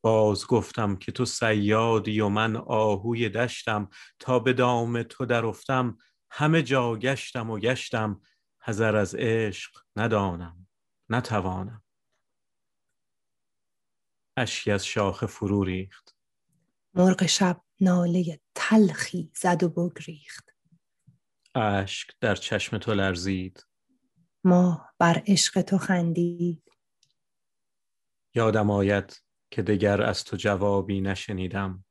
Speaker 10: باز گفتم که تو سیادی و من آهوی دشتم. تا به دام تو درافتم همه جا گشتم و گشتم. حذر از عشق ندانم نتوانم. اشکی از شاخ فرو ریخت.
Speaker 8: مرغ شب ناله تلخی زد و بگریخت.
Speaker 10: اشک در چشم تو لرزید.
Speaker 8: ماه بر عشق تو خندید.
Speaker 10: یادم آید که دگر از تو جوابی نشنیدم.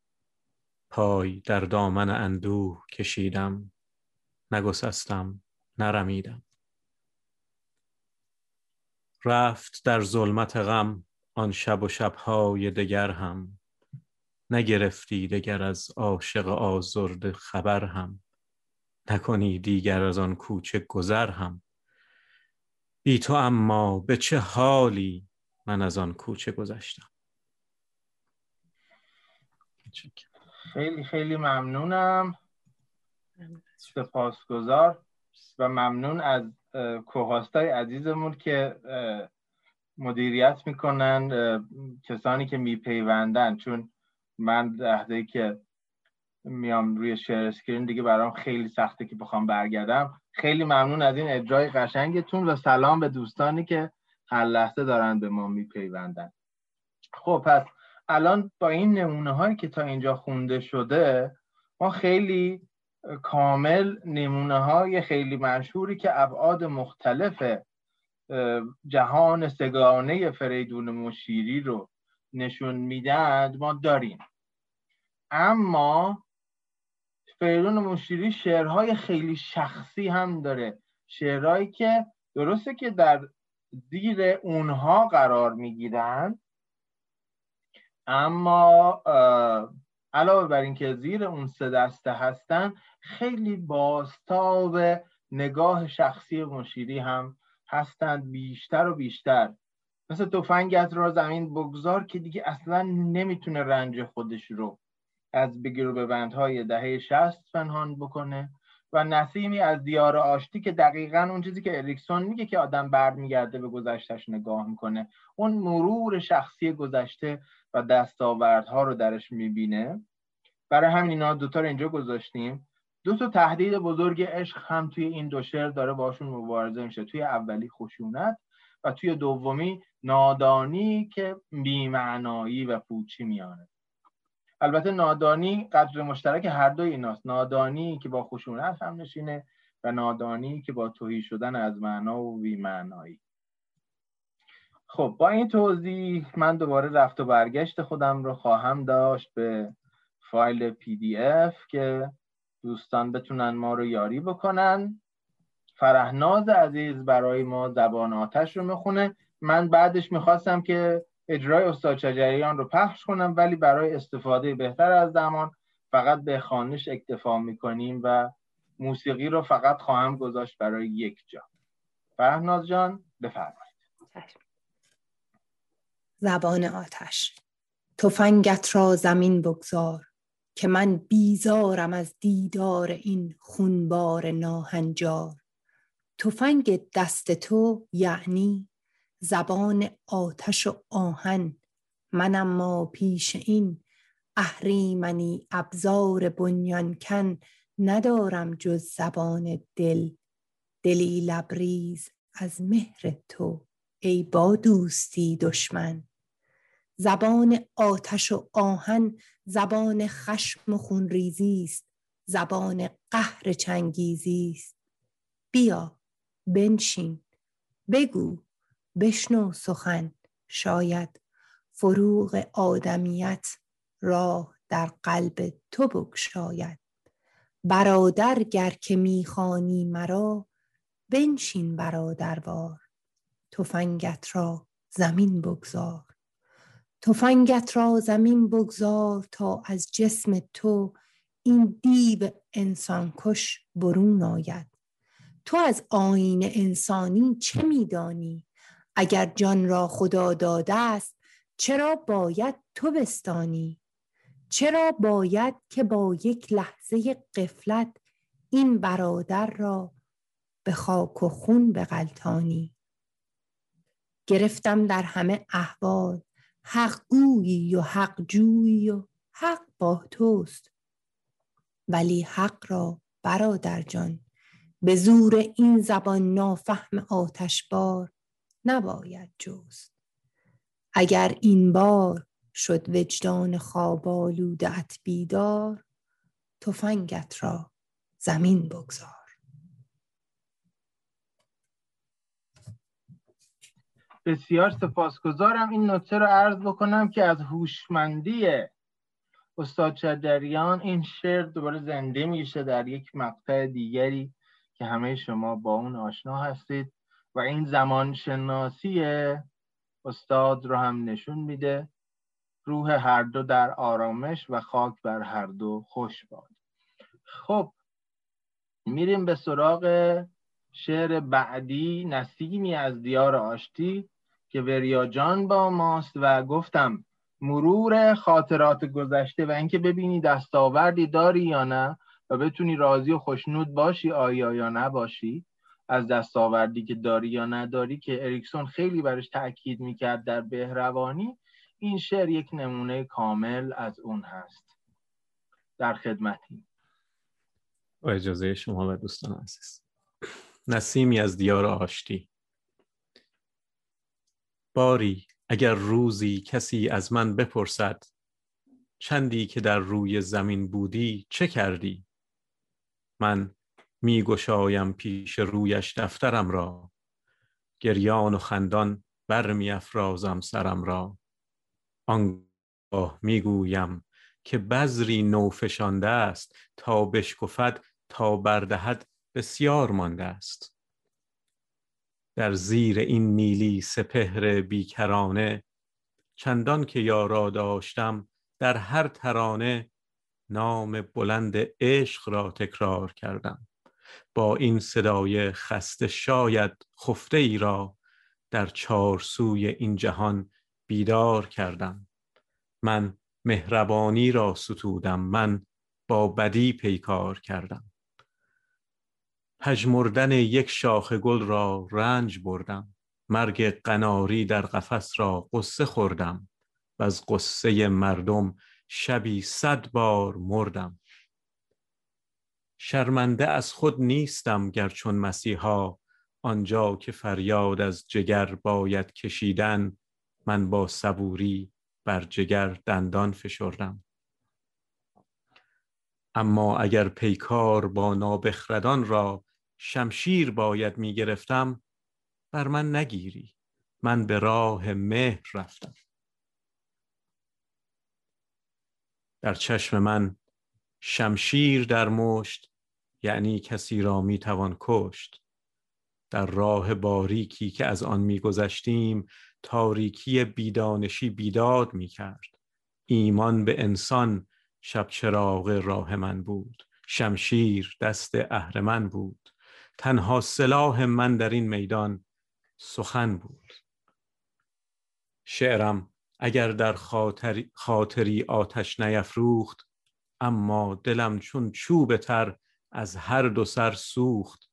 Speaker 10: پای در دامن اندوه کشیدم. نگسستم نرمیدم. رفت در ظلمت غم آن شب و شبهای دگر هم. نگرفتی دگر از عاشق آزرده خبر هم. نکنی دیگر از آن کوچه گذر هم. بی تو اما به چه حالی من از آن کوچه گذشتم؟
Speaker 1: خیلی خیلی ممنونم. سپاسگزار و ممنون از کوهاستای عزیزمون که مدیریت می‌کنن کسانی که میپیوندن. چون من لحظه که میام روی شیر اسکرین دیگه برام خیلی سخته که بخوام برگردم. خیلی ممنون از این اجرای قشنگتون و سلام به دوستانی که هر لحظه دارن به ما میپیوندن. خب پس الان با این نمونه هایی که تا اینجا خونده شده ما خیلی کامل نمونه های خیلی مشهوری که ابعاد مختلف جهان سگانه فریدون مشیری رو نشون میدن ما داریم. اما فریدون مشیری شعرهای خیلی شخصی هم داره. شعرهایی که درسته که در زیر اونها قرار می‌گیرن اما علاوه بر اینکه زیر اون سه دسته هستن خیلی باستاب نگاه شخصی مشیری هم هستند بیشتر و بیشتر. مثل تفنگت را زمین بگذار که دیگه اصلا نمی‌تونه رنج خودش رو از بگیر و ببندهای دهه شست پنهان بکنه و نسیمی از دیار آشتی که دقیقا اون چیزی که اریکسون میگه که آدم برمیگرده به گذشتش نگاه می‌کنه اون مرور شخصی گذشته و دستاوردها رو درش می‌بینه. برای همین اینا دوتا رو اینجا گذاشتیم. دو تا تهدید بزرگ عشق هم توی این دو شعر داره باشون مبارزه میشه. توی اولی خشونت و توی دومی نادانی که بیمعنایی و پوچی میانه البته نادانی قدر مشترک هر دوی ایناست. نادانی که با خشونت هم نشینه و نادانی که با توهی شدن از معنا و بیمعنایی. خب با این توضیح من دوباره رفت و برگشت خودم رو خواهم داشت به فایل پی دی اف که دوستان بتونن ما رو یاری بکنن. فرهناز عزیز برای ما زبان آتش رو می‌خونه. من بعدش می‌خواستم که اجرای استاد شجریان رو پخش کنم ولی برای استفاده بهتر از زمان فقط به خانش اکتفا می‌کنیم و موسیقی رو فقط خواهم گذاشت برای یک جا. فرهناز جان بفرمایید.
Speaker 8: زبان آتش تفنگت را زمین بگذار که من بیزارم از دیدار این خونبار ناهنجار. تفنگ دست تو یعنی زبان آتش و آهن. منم ما پیش این. اهریمنی ابزار بنیانکن ندارم جز زبان دل. دلی لبریز از مهر تو ای با دوستی دشمن. زبان آتش و آهن زبان خشم و خونریزی است. زبان قهر چنگیزی است. بیا بنشین. بگو بشنو سخن شاید فروغ آدمیت راه در قلب تو بگشاید. برادر گر که می‌خوانی مرا بنشین برادروار تفنگت را زمین بگذار. تفنگت را زمین بگذار تا از جسم تو این دیو انسان کش برون آید. تو از آین انسانی چه میدانی؟ اگر جان را خدا داده است چرا باید تو بستانی؟ چرا باید که با یک لحظه قفلت این برادر را به خاک و خون بغلطانی؟ گرفتم در همه احوال حق گویی و حق جویی و حق با توست. ولی حق را برادر جان به زور این زبان نافهم آتشبار نباید جست. اگر این بار شد وجدان خواب آلوده ات بیدار تفنگت را زمین بگذار.
Speaker 1: بسیار سپاسگزارم. این نکته رو عرض بکنم که از هوشمندی استاد شجریان این شعر دوباره زنده میشه در یک مقطع دیگری که همه شما با اون آشنا هستید. و این زمان شناسی استاد رو هم نشون میده. روح هر دو در آرامش و خاک بر هر دو خوش باد. خب میریم به سراغ شعر بعدی نسیمی از دیار آشتی که وریا جان با ماست و گفتم مرور خاطرات گذشته و اینکه ببینی دستاوردی داری یا نه و بتونی راضی و خوشنود باشی آیا یا نباشی؟ از دستاوردی که داری یا نداری که اریکسون خیلی برش تاکید می‌کرد در بهروانی این شعر یک نمونه کامل از اون هست. در خدمتی
Speaker 10: و اجازه شما و دوستان عزیز. نسیمی از دیار آشتی. باری اگر روزی کسی از من بپرسد چندی که در روی زمین بودی چه کردی؟ من می گشایم پیش رویش دفترم را. گریان و خندان بر می افرازم سرم را. آنگاه می گویم که بذری نو فشانده است. تا بشکفد تا بردهد بسیار مانده است. در زیر این نیلی سپهر بیکرانه چندان که یارا داشتم در هر ترانه نام بلند عشق را تکرار کردم. با این صدای خسته شاید خفته ای را در چار سوی این جهان بیدار کردم. من مهربانی را ستودم من با بدی پیکار کردم. پژمردن یک شاخ گل را رنج بردم. مرگ قناری در قفس را قصه خوردم. و از قصه مردم شبی صد بار مردم. شرمنده از خود نیستم گر چون مسیحا. آنجا که فریاد از جگر باید کشیدن من با صبوری بر جگر دندان فشردم. اما اگر پیکار با نابخردان را شمشیر باید می گرفتم بر من نگیری من به راه مهر رفتم. در چشم من شمشیر در مشت یعنی کسی را می توان کشت. در راه باریکی که از آن میگذشتیم تاریکی بیدانشی بیداد می کرد ایمان به انسان شب چراغ راه من بود. شمشیر دست اهرمن بود. تنها سلاح من در این میدان سخن بود. شعرم اگر در خاطری, خاطری آتش نیفروخت اما دلم چون چوب تر از هر دو سر سوخت.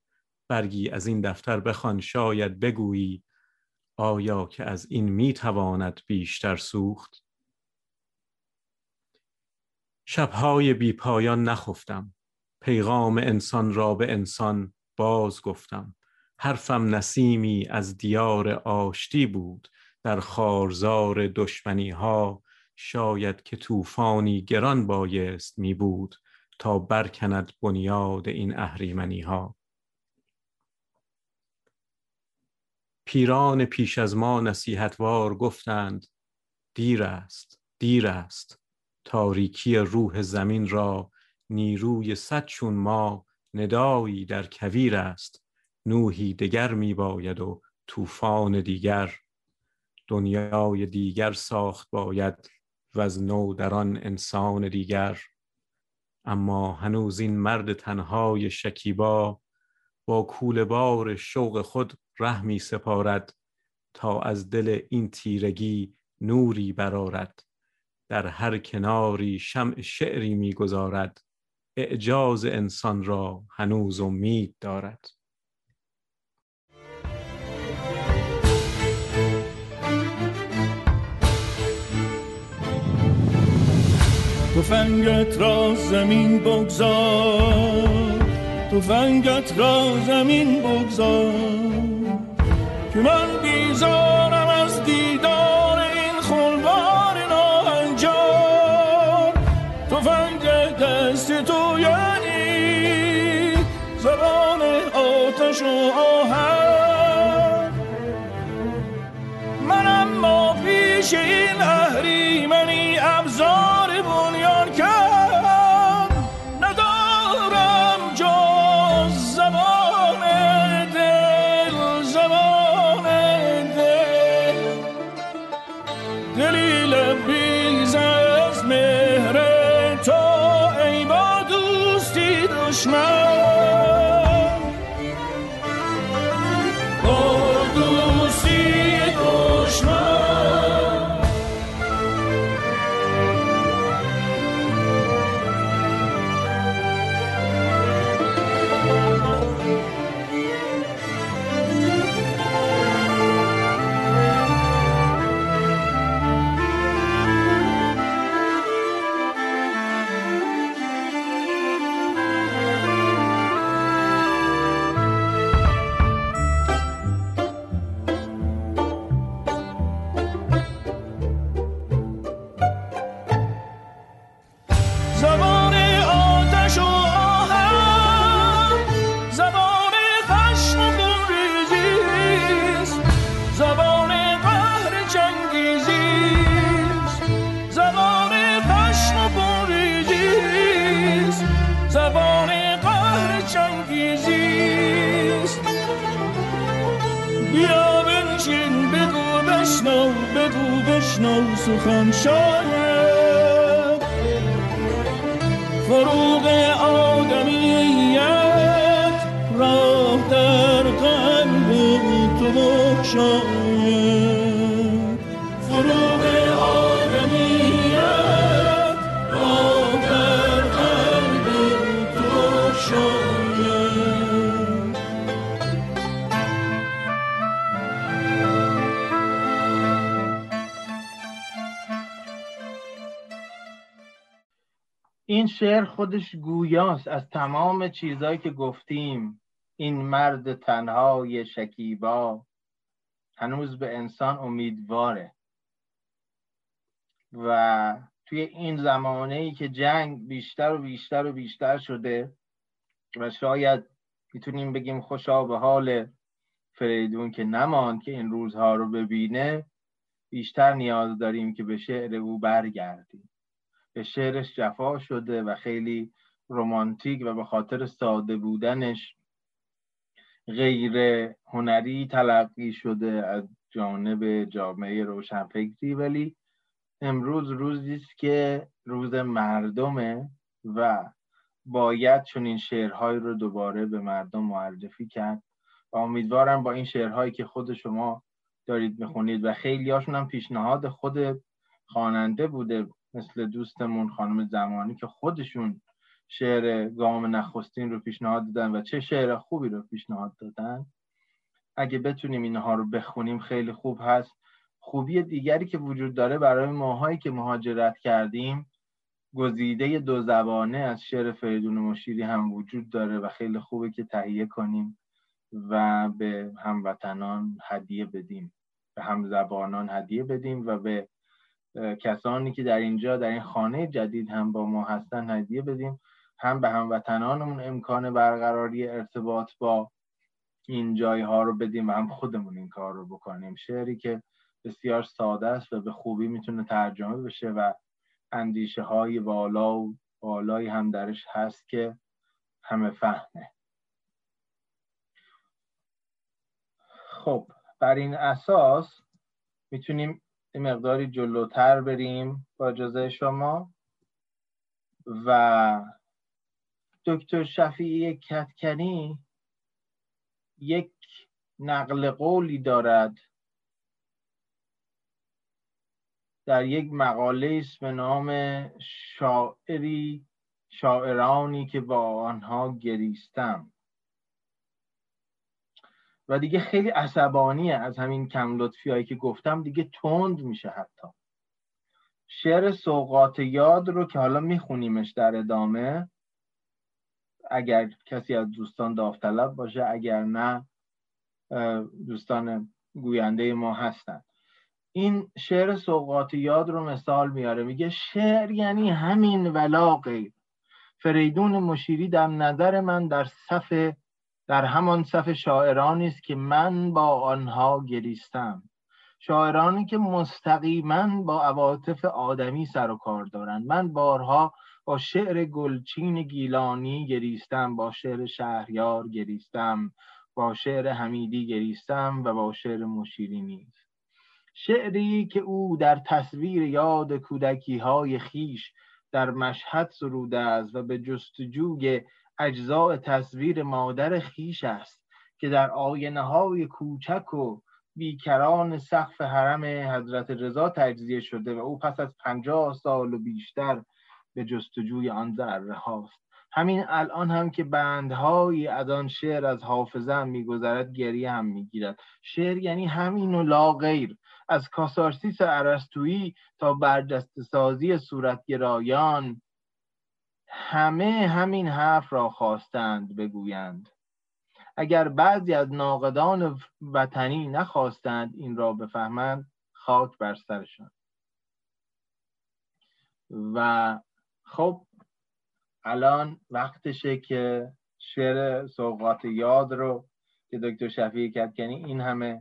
Speaker 10: برگی از این دفتر بخوان شاید بگویی آیا که از این می‌تواند بیشتر سوخت؟ شبهای بی پایان نخفتم. پیغام انسان را به انسان باز گفتم. حرفم نسیمی از دیار آشتی بود. در خارزار دشمنی ها شاید که طوفانی گران بایست می بود. تا برکند بنیاد این اهریمنی ها پیران پیش از ما نصیحتوار گفتند دیر است دیر است. تاریکی روح زمین را نیروی صد چون ما ندایی در کویر است. نوحی دگر می باید و طوفان دیگر. دنیای دیگر ساخت باید و از نو در آن انسان دیگر. اما هنوز این مرد تنهای شکیبا با کوله بار شوق خود ره می سپارد تا از دل این تیرگی نوری برارد در هر کناری شمع شعری می‌گذارد. اعجاز انسان را هنوز امید دارد.
Speaker 4: تفنگت را زمین بگذار. تفنگت را زمین بگذار. که من بیزارم از دیدار این خلوار ناهنجار. تفنگ دست تو یعنی زبان آتش و آهن سخن شاید. فروغ آدمیت راه در قلب تو بخشاید
Speaker 1: شعر خودش گویاست از تمام چیزهایی که گفتیم. این مرد تنهای شکیبا هنوز به انسان امیدواره. و توی این زمانه ای که جنگ بیشتر و بیشتر و بیشتر شده و شاید می‌تونیم بگیم خوشا به حال فریدون که نماند که این روزها رو ببینه بیشتر نیاز داریم که به شعر او برگردیم. شعرش جفا شده و خیلی رمانتیک و به خاطر ساده بودنش غیر هنری تلقی شده از جانب جامعه روشنفکری. ولی امروز روزی است که روز مردمه و باید چون این شعرهایی رو دوباره به مردم معرفی کرد. و امیدوارم با این شعرهایی که خود شما دارید می‌خونید و خیلی هاشون هم پیشنهاد خود خواننده بوده مثل دوستمون خانم زمانی که خودشون شعر گام نخستین رو پیشنهاد دادن و چه شعر خوبی رو پیشنهاد دادن. اگه بتونیم اینها رو بخونیم خیلی خوب هست. خوبی دیگری که وجود داره برای ماهایی که مهاجرت کردیم گزیده دو زبانه از شعر فریدون مشیری هم وجود داره و خیلی خوبه که تهیه کنیم و به هموطنان هدیه بدیم. به همزبانان هدیه بدیم و به کسانی که در اینجا در این خانه جدید هم با ما هستن هدیه بدیم. هم به هموطنانمون امکان برقراری ارتباط با این جایها رو بدیم و هم خودمون این کار رو بکنیم. شعری که بسیار ساده است و به خوبی می‌تونه ترجمه بشه و اندیشه های بالا و بالایی هم درش هست که همه فهمه. خب بر این اساس می‌تونیم یه مقداری جلوتر بریم با اجازه شما. و دکتر شفیعی کتکنی یک نقل قولی دارد در یک مقاله است به نام شاعری شاعرانی که با آنها گریستم. و دیگه خیلی عصبانیه از همین کم لطفی هایی که گفتم دیگه تند میشه حتی. شعر سوقات یاد رو که حالا میخونیمش در ادامه اگر کسی از دوستان داوطلب باشه اگر نه دوستان گوینده ما هستن. این شعر سوقات یاد رو مثال میاره. میگه شعر یعنی همین ولا غیر فریدون مشیری در نظر من در صف در همان صف شاعرانی است که من با آنها گریستم. شاعرانی که مستقیما با عواطف آدمی سر و کار دارند. من بارها با شعر گلچین گیلانی گریستم با شعر شهریار گریستم با شعر حمیدی گریستم و با شعر مشیری نیز. شعری که او در تصویر یاد کودکی های خیش در مشهد سروده است و به جستجوی اجزاء تصویر مادر خیش است که در آینه های کوچک و بیکران سقف حرم حضرت رضا تجزیه شده و او پس از پنجاه سال و بیشتر به جستجوی آن ذره هاست. همین الان هم که بندهایی از آن شعر از حافظه میگذرد گریه هم می‌گیرد. شعر یعنی همین و لا از کاسارسیس عرستویی تا برجسته سازی صورتگرایان همه همین حرف را خواستند بگویند. اگر بعضی از ناقدان وطنی نخواستند این را بفهمند خاک بر سرشان. و خب الان وقتشه که شعر سوقات یاد رو که دکتر شفیع کتکنی این همه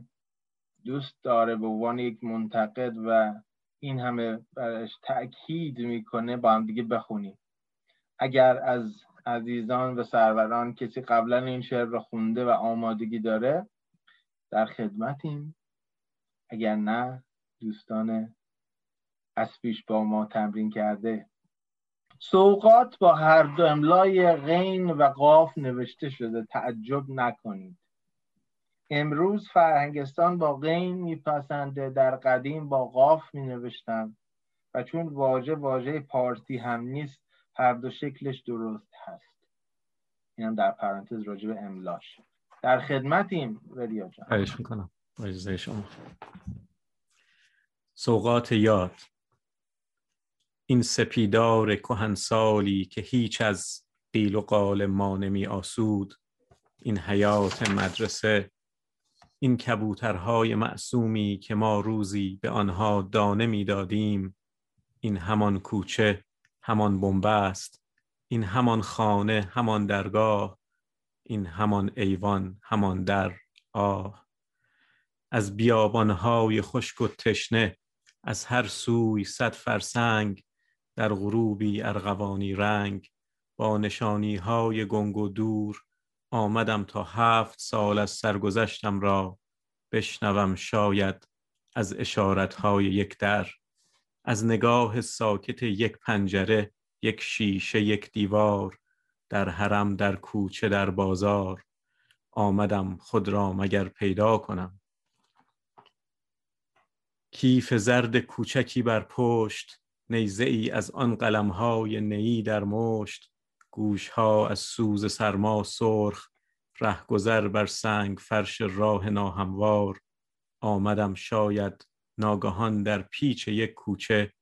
Speaker 1: دوست داره به عنوان یک منتقد و این همه برش تاکید می‌کنه با هم دیگه بخونیم. اگر از عزیزان و سروران کسی قبلا این شعر رو خونده و آمادگی داره در خدمتیم. اگر نه دوستان از پیش با ما تمرین کرده. سوقات با هر دو املای غین و قاف نوشته شده. تعجب نکنید. امروز فرهنگستان با غین میپسنده در قدیم با قاف می نوشتن و چون واژه واژه پارسی هم نیست هر دو شکلش درست هست. اینم در پرانتز راجع به املاش. در خدمتیم ولیا جان.
Speaker 10: خواهش می‌کنم. شما. سوقات یاد. این سپیدار کهنسالی که هیچ از قیل و قال ما نمی آسود. این حیات مدرسه. این کبوترهای معصومی که ما روزی به آنها دانه می‌دادیم این همان کوچه همان بنبست این همان خانه همان درگاه این همان ایوان همان در آه. از بیابانهای خشک و تشنه از هر سوی صد فرسنگ در غروبی ارغوانی رنگ با نشانی های گنگ و دور آمدم تا هفت سال از سرگذشتم را بشنوم شاید از اشارت های یک در. از نگاه ساکت یک پنجره یک شیشه یک دیوار در حرم در کوچه در بازار. آمدم خود را مگر پیدا کنم؟ کیف زرد کوچکی بر پشت نیزه ای از آن قلم های نیی در مشت. گوش ها از سوز سرما سرخ رهگذر بر سنگ فرش راه ناهموار. آمدم شاید ناگهان در پیچ یک کوچه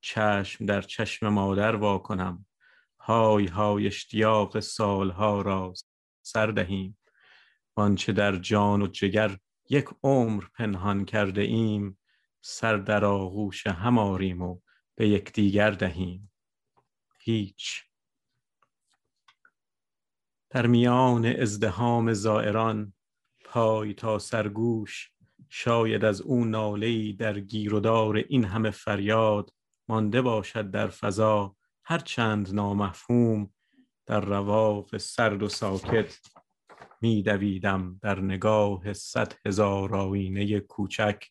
Speaker 10: چشم در چشم مادر وا کنم. های های اشتیاق سالها را سر دهیم. آنچه در جان و جگر یک عمر پنهان کرده ایم سر در آغوش هم آریم و به یکدیگر دهیم. هیچ. در میان ازدهام زائران پای تا سرگوش شاید از او ناله‌ای در گیر و دار این همه فریاد مانده باشد در فضا هر چند نامفهوم در رواق سرد و ساکت میدویدم در نگاه صد هزار آینه کوچک.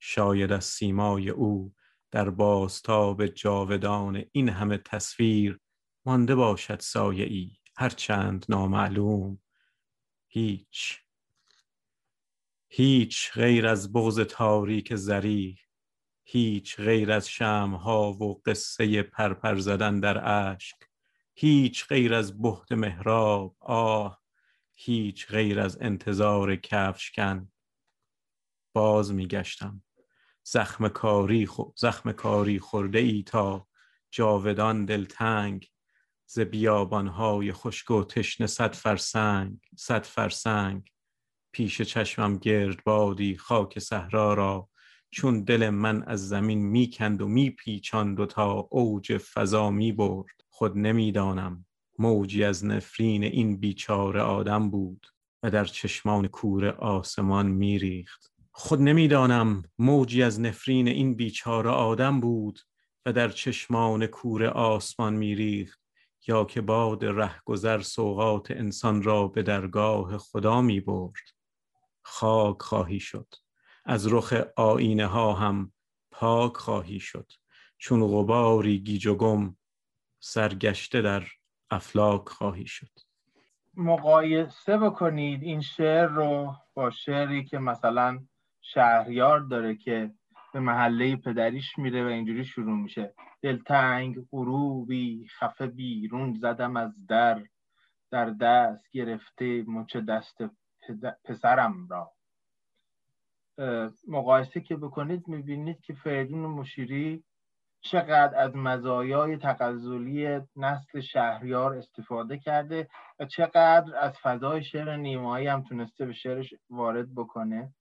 Speaker 10: شاید از سیمای او در بازتاب جاودان این همه تصویر مانده باشد سایه ای هر چند نامعلوم. هیچ هیچ غیر از بغض تاریک زری هیچ غیر از شمها و قصه پرپر زدن در اشک هیچ غیر از بهت محراب آه هیچ غیر از انتظار کفشکن باز میگشتم. زخم کاری خو... زخم کاری خورده ای تا جاودان دلتنگ ز بیابانهای خشک و تشنه صد فرسنگ صد فرسنگ پیش چشمم گردبادی خاک صحرا را چون دل من از زمین می‌کند و میپیچاند و تا اوج فضا می‌برد. خود نمی‌دانم موجی از نفرین این بیچاره آدم بود و در چشمان کور آسمان میریخت. خود نمی‌دانم موجی از نفرین این بیچاره آدم بود و در چشمان کور آسمان میریخت یا که باد رهگذر سوقات انسان را به درگاه خدا می برد خاک خواهی شد. از رخ آینه ها هم پاک خواهی شد. چون غباری گیج و گم سرگشته در افلاک خواهی شد.
Speaker 1: مقایسه بکنید این شعر رو با شعری که مثلا شهریار داره که به محله پدریش میره و اینجوری شروع میشه. دلتنگ غروبی خفه بیرون زدم از در در دست گرفته مچ دست پسرم را. مقایسه که بکنید می‌بینید که فریدون مشیری چقدر از مزایای تغزلی نسل شهریار استفاده کرده و چقدر از فضای شعر نیمایی هم تونسته به شعرش وارد بکنه.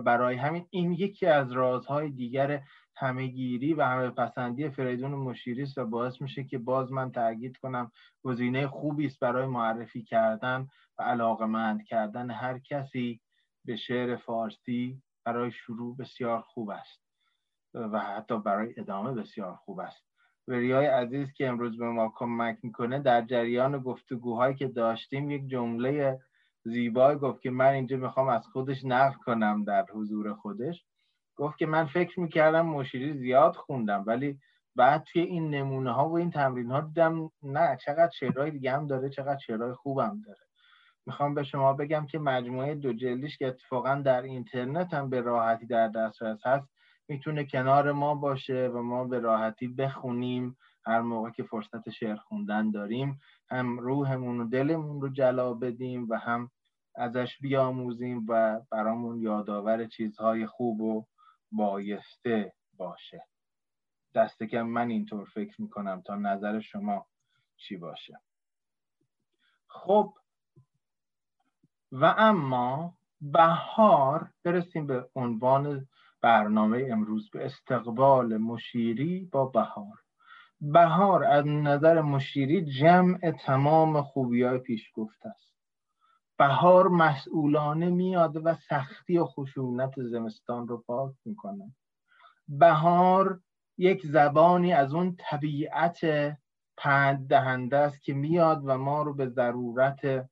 Speaker 1: برای همین این یکی از رازهای دیگر همهگیری و همه پسندی فریدون مشیری است و باعث میشه که باز من تاکید کنم گزینه خوبی است برای معرفی کردن و علاقمند کردن هر کسی به شعر فارسی برای شروع بسیار خوب است و حتی برای ادامه بسیار خوب است. وریای عزیز که امروز به ما کمک می‌کنه در جریان گفتگوهایی که داشتیم یک جمله زیبای گفت که من اینجا می‌خوام از خودش نقل کنم در حضور خودش. گفت که من فکر می‌کردم مشیری زیاد خوندم ولی بعد توی این نمونه ها و این تمرین ها دیدم نه چقدر شعرهای دیگه هم داره چقدر شعرهای خوبم داره. می‌خوام به شما بگم که مجموعه دو جلدیش که اتفاقا در اینترنت هم به راحتی در دسترس هست می‌تونه کنار ما باشه و ما به راحتی بخونیم. هر موقع که فرصت شعر خوندن داریم هم روحمون و دلمون رو جلا بدیم و هم ازش بیاموزیم و برامون یادآور چیزهای خوب و بایسته باشه. دست کم من اینطور فکر می‌کنم تا نظر شما چی باشه. خب و اما بهار برسیم به عنوان برنامه امروز به استقبال مشیری با بهار. بهار از نظر مشیری جمع تمام خوبی های پیش گفته است. بهار مسئولانه میاد و سختی و خشونت زمستان رو پاک می‌کنه. بهار یک زبانی از اون طبیعت پند دهنده است که میاد و ما رو به ضرورت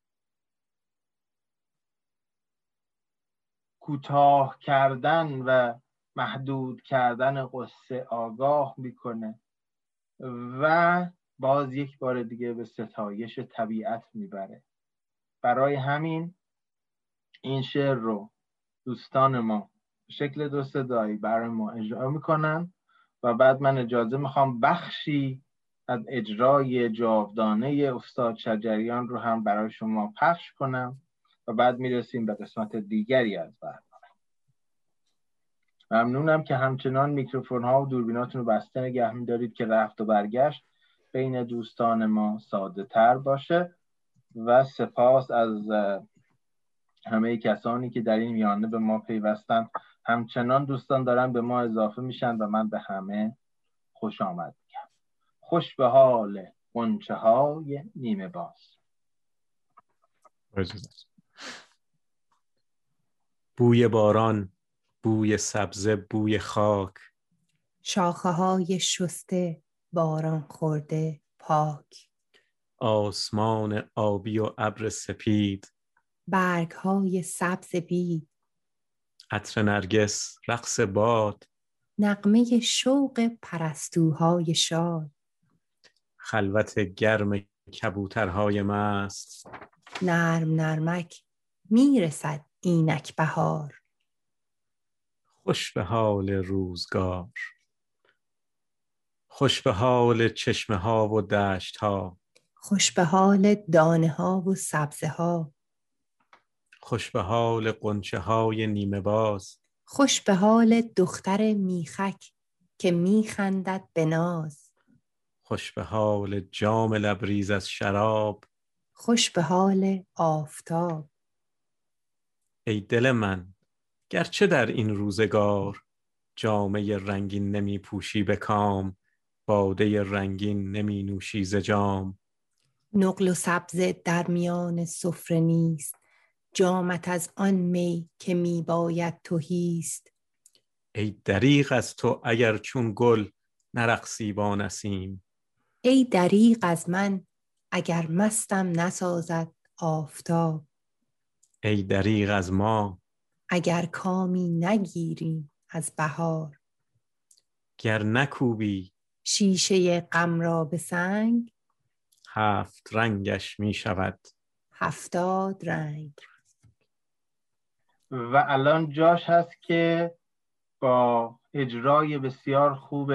Speaker 1: کوتاه کردن و محدود کردن قصه آگاه می‌کنه و باز یک بار دیگه به ستایش طبیعت می‌بره. برای همین این شعر رو دوستان ما شکل دو صدایی برای ما اجرا می‌کنن و بعد من اجازه می‌خوام بخشی از اجرای جاودانه استاد شجریان رو هم برای شما پخش کنم و بعد می‌رسیم به قسمت دیگری از برنامه. ممنونم که همچنان میکروفون ها و دوربیناتون رو بسته نگه میدارید که رفت و برگشت. بین دوستان ما ساده تر باشه. و سپاس از همه کسانی که در این میانه به ما پیوستن همچنان دوستان دارن به ما اضافه میشن و من به همه خوش آمد میگم. خوش به حال قنچه های نیمه باز.
Speaker 10: بوی باران بوی سبزه بوی خاک.
Speaker 8: شاخه های شسته باران خورده پاک.
Speaker 10: آسمان آبی و ابر سپید.
Speaker 8: برگ های سبز بید
Speaker 10: عطر نرگس رقص باد.
Speaker 8: نغمه شوق پرستوهای شاد.
Speaker 10: خلوت گرم کبوترهای مست.
Speaker 8: نرم نرمک می‌رسد اینک بهار.
Speaker 10: خوش به حال روزگار. خوش به حال چشمه ها و دشت ها
Speaker 8: خوش به حال دانه ها و سبزه ها
Speaker 10: خوش به حال قنچه های نیمه باز.
Speaker 8: خوش به حال دختر میخک که میخندد به ناز.
Speaker 10: خوش به حال جام لبریز از شراب.
Speaker 8: خوش به حال آفتاب.
Speaker 10: ای دل من گرچه در این روزگار جامه رنگین نمی پوشی به کام باده رنگین نمی نوشی ز جام.
Speaker 8: نقل و سبزه در میان سفره نیست. جامت از آن می که می باید تهیست
Speaker 10: ای دریغ از تو اگر چون گل نرقصی با نسیم.
Speaker 8: ای دریغ از من اگر مستم نسازد آفتاب.
Speaker 10: ای دریغ از ما
Speaker 8: اگر کامی نگیریم از بهار.
Speaker 10: گر نکوبی
Speaker 8: شیشه غم را به سنگ
Speaker 10: هفت رنگش می شود
Speaker 8: هفتاد رنگ.
Speaker 1: و الان جاش هست که با اجرای بسیار خوب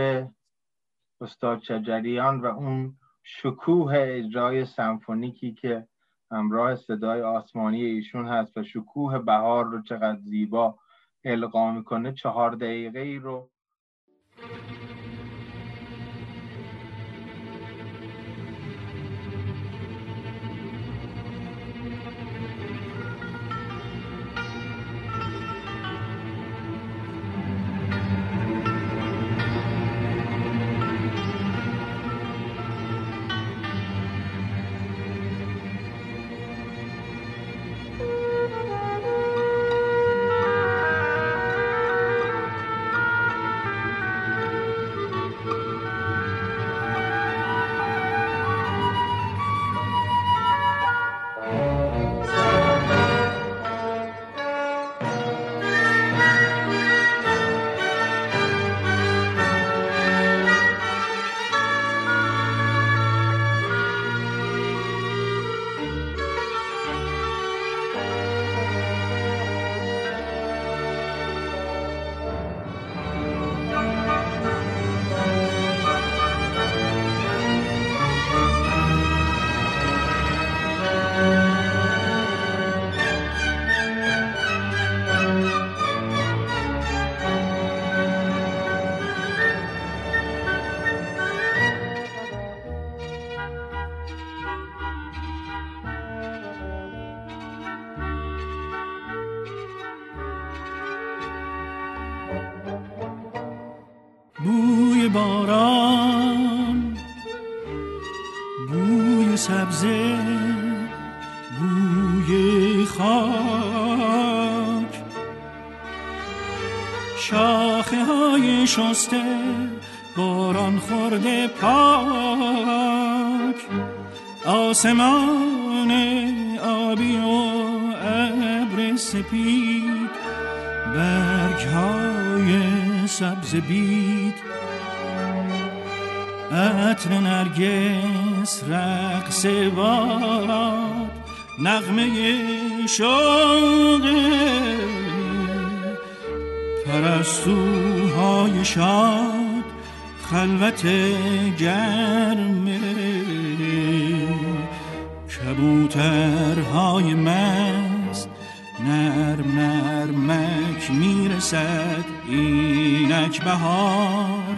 Speaker 1: استاد شجریان و اون شکوه اجرای سمفونیکی که همراه صدای آسمانی ایشون هست و شکوه بهار رو چقدر زیبا القا می‌کنه چهار دقیقه ای رو
Speaker 4: سپید برگ های سبز بید. عطر نرگس رقص باد نغمه شوق پرستوهای شاد خلوت گرم کبوترهای مست نرم نرمک می‌رسد اینک بهار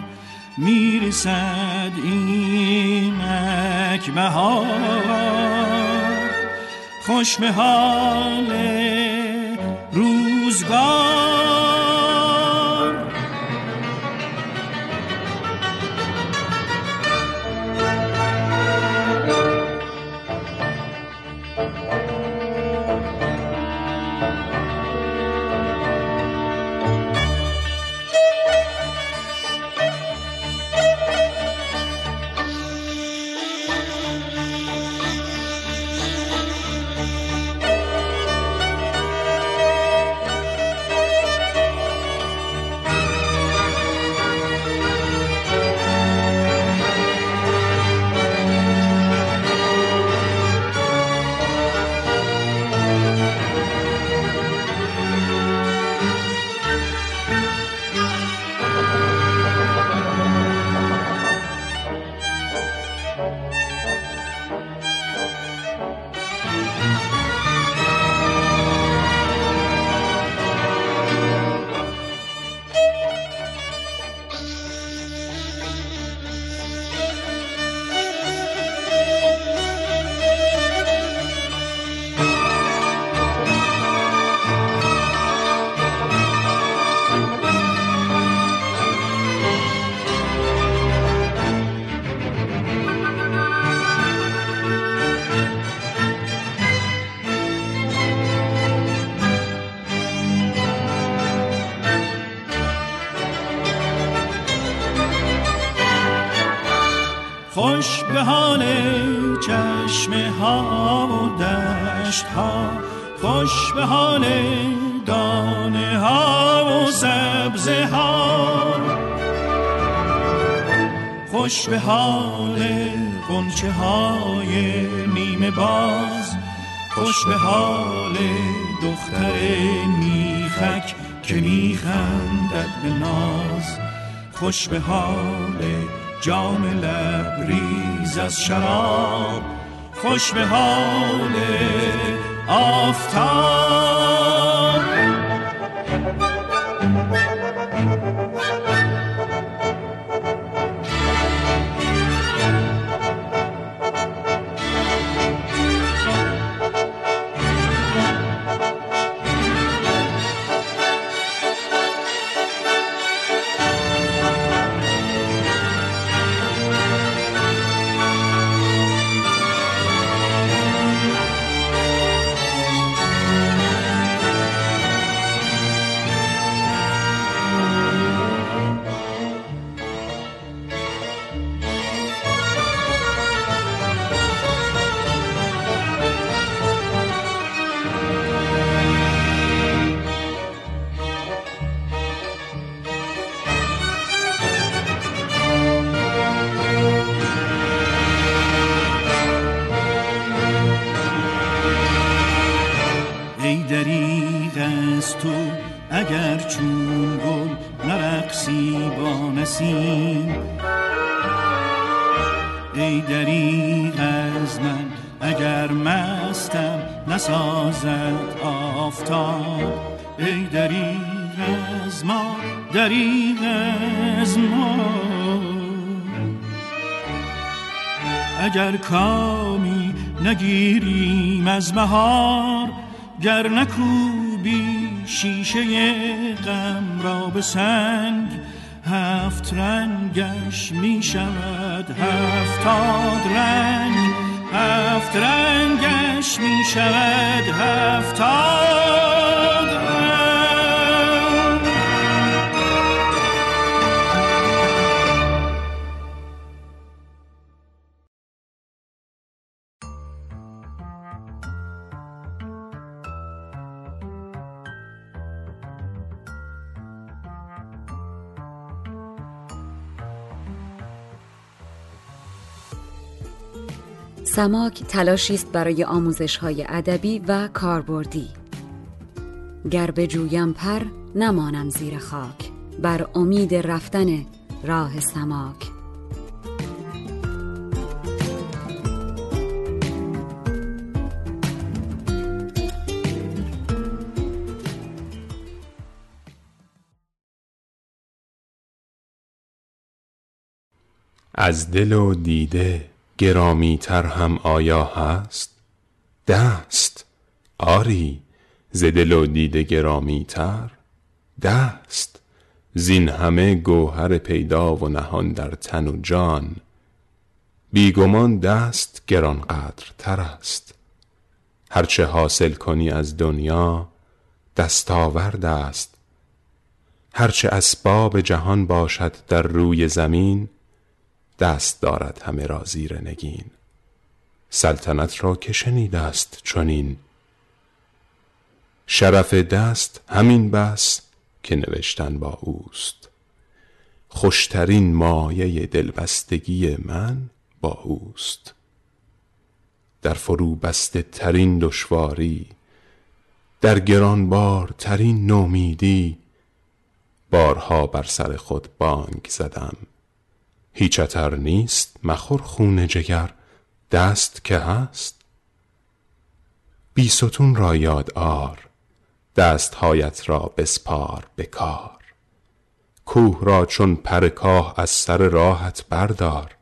Speaker 4: می‌رسد اینک بهار. خوش به حال روزگار خوش به حال دانه ها و سبزه ها. خوش به حال قنچه های نیمه باز. خوش به حال دختر میخک که میخندد به ناز. خوش به حال جام لبریز از شراب. خوش به حال آفتاب از بهار گر نکوبی شیشه غم را به سنگ هفت رنگش می شود هفتاد رنگ هفت رنگش می شود هفتاد
Speaker 7: سماک تلاشی است برای آموزش های ادبی و کاربردی. گر به جویم پر نمانم زیر خاک. بر امید رفتن راه سماک.
Speaker 13: از دل و دیده گرامی تر هم آیا هست؟ دست آری ز دل و دیده گرامی تر دست زین همه گوهر پیدا و نهان در تن و جان. بیگمان دست گرانقدر تر است. هرچه حاصل کنی از دنیا دستاورد است. هرچه اسباب جهان باشد در روی زمین دست دارد همه را زیر نگین. سلطنت را که شنیده است چنین. شرف دست همین بس که نوشتن با اوست. خوشترین مایه دلبستگی من با اوست. در فرو بسته ترین دشواری در گرانبار ترین نومیدی بارها بر سر خود بانگ زدم. هیچ اتر نیست مخور خون جگر دست که هست. بی ستون را یاد آر دستهایت را بسپار به کار. کوه را چون پر کاه از سر راهت بردار.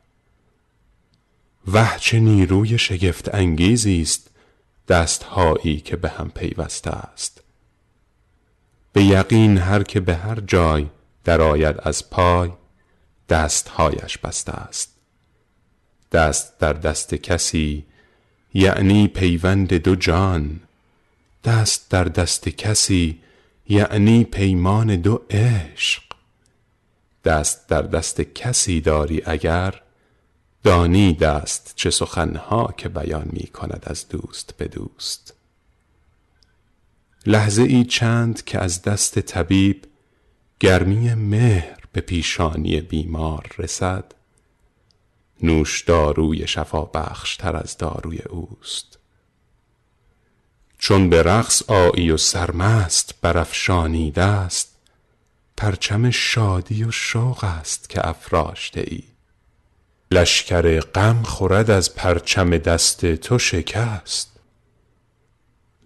Speaker 13: وه چه نیروی شگفت انگیزی است دستهایی که به هم پیوسته است. به یقین هر که به هر جای درآید از پای دستهایش بسته است. دست در دست کسی یعنی پیوند دو جان. دست در دست کسی یعنی پیمان دو عشق. دست در دست کسی داری اگر دانی دست چه سخنها که بیان می کند از دوست به دوست. لحظه ای چند که از دست طبیب گرمی مهر به پیشانی بیمار رسد نوش داروی شفا بخشتر از داروی اوست. چون به رقص آیی و سرمست برافشانی است پرچم شادی و شوق است که افراشته ای. لشکر غم خورد از پرچم دست تو شکست.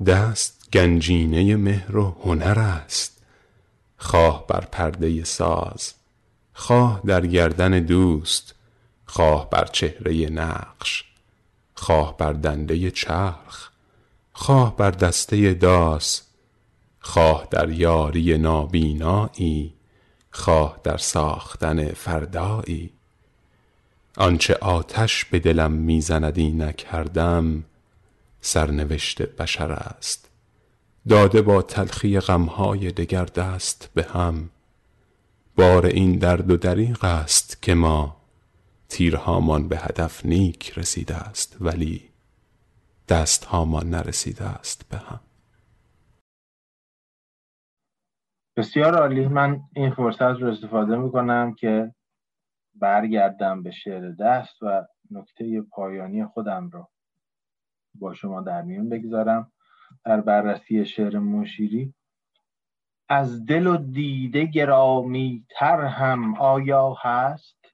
Speaker 13: دست گنجینه مهر و هنر است. خواه بر پرده ساز خواه در گردن دوست خواه بر چهره نقش خواه بر دنده چرخ خواه بر دسته داس خواه در یاری نابینایی خواه در ساختن فردایی. آنچه آتش به دلم می‌زند نکردم سرنوشت بشر است. داده با تلخی غمهای دگر دست به هم. بار این درد و دریغ است که ما تیرهامان به هدف نیک رسیده است ولی دستهامان نرسیده است به هم.
Speaker 1: بسیار عالی. من این فرصت رو استفاده می‌کنم که برگردم به شعر دست و نکته پایانی خودم رو با شما در میون بگذارم. در بررسی شعر مشیری از دل و دیده گرامی تر هم آیا هست؟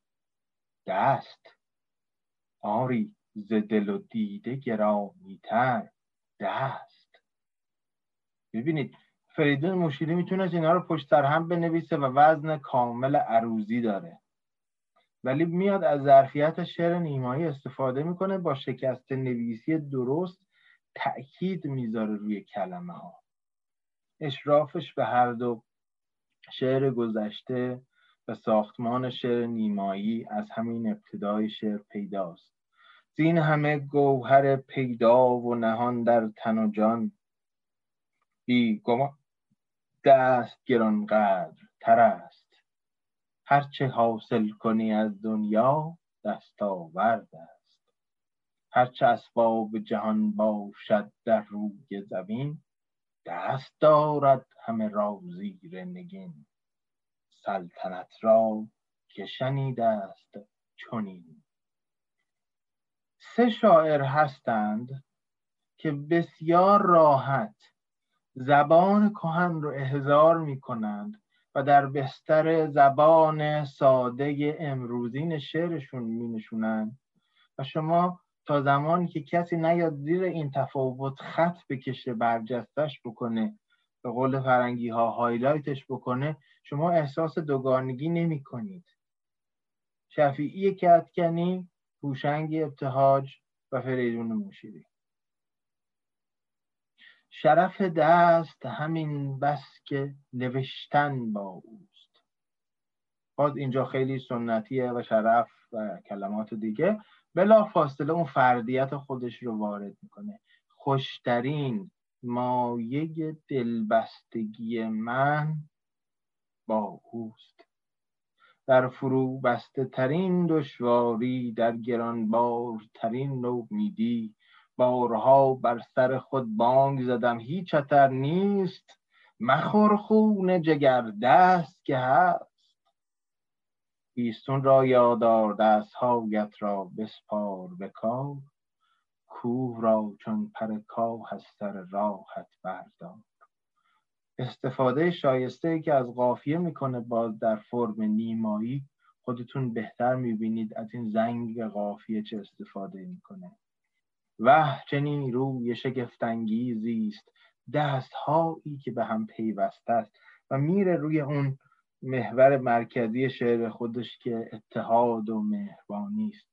Speaker 1: دست. آری ز دل و دیده گرامی تر دست. ببینید فریدون مشیری می‌تونست اینا رو پشت سر هم بنویسه و وزن کامل عروضی داره. ولی میاد از ظرفیت شعر نیمایی استفاده می‌کنه با شکست نویسی درست تأکید می‌ذاره روی کلمه ها اشرافش به هر دو شعر گذشته و ساختمان شعر نیمایی از همین ابتدای شعر پیداست. زین همه گوهر پیدا و نهان در تن و جان. بی دست گرانقدر تر است. هرچه حاصل کنی از دنیا دستاورد است. هرچه اسباب جهان باشد در روی زمین دست دارد همه را زیر نگین. سلطنت را که شنیده است چنین. سه شاعر هستند که بسیار راحت زبان کهن رو احضار می کنند و در بستر زبان ساده امروزین شعرشون می نشونند و شما تا زمانی که کسی نیاد زیر این تفاوت خط بکشه برجستش بکنه به قول فرنگی ها هایلایتش بکنه شما احساس دوگانگی نمی کنید شفیعی کتکنی هوشنگ ابتهاج و فریدون مشیری شرف دست همین بس که نوشتن با اوست. باز اینجا خیلی سنتیه و شرف و کلمات دیگه. بلا فاصله اون فردیت خودش رو وارد می‌کنه. خوشترین مایه دلبستگی من با اوست. در فرو بسته ترین دشواری در ترین نومیدی بارها بر سر خود بانگ زدم. هیچ خطر نیست. مخور خون جگر دست که هست. بیستون را یادار دست هایت را بسپار به کار. کوه را چون پر کاه از سر راحت بردار. استفاده شایسته که از قافیه می‌کنه باز در فرم نیمایی خودتون بهتر می‌بینید از این زنگ قافیه چه استفاده می‌کنه. و چنین روی شگفتانگیزی است. هایی که به هم پیوسته است و میره روی اون محور مرکزی شعر خودش که اتحاد و مهربانی است.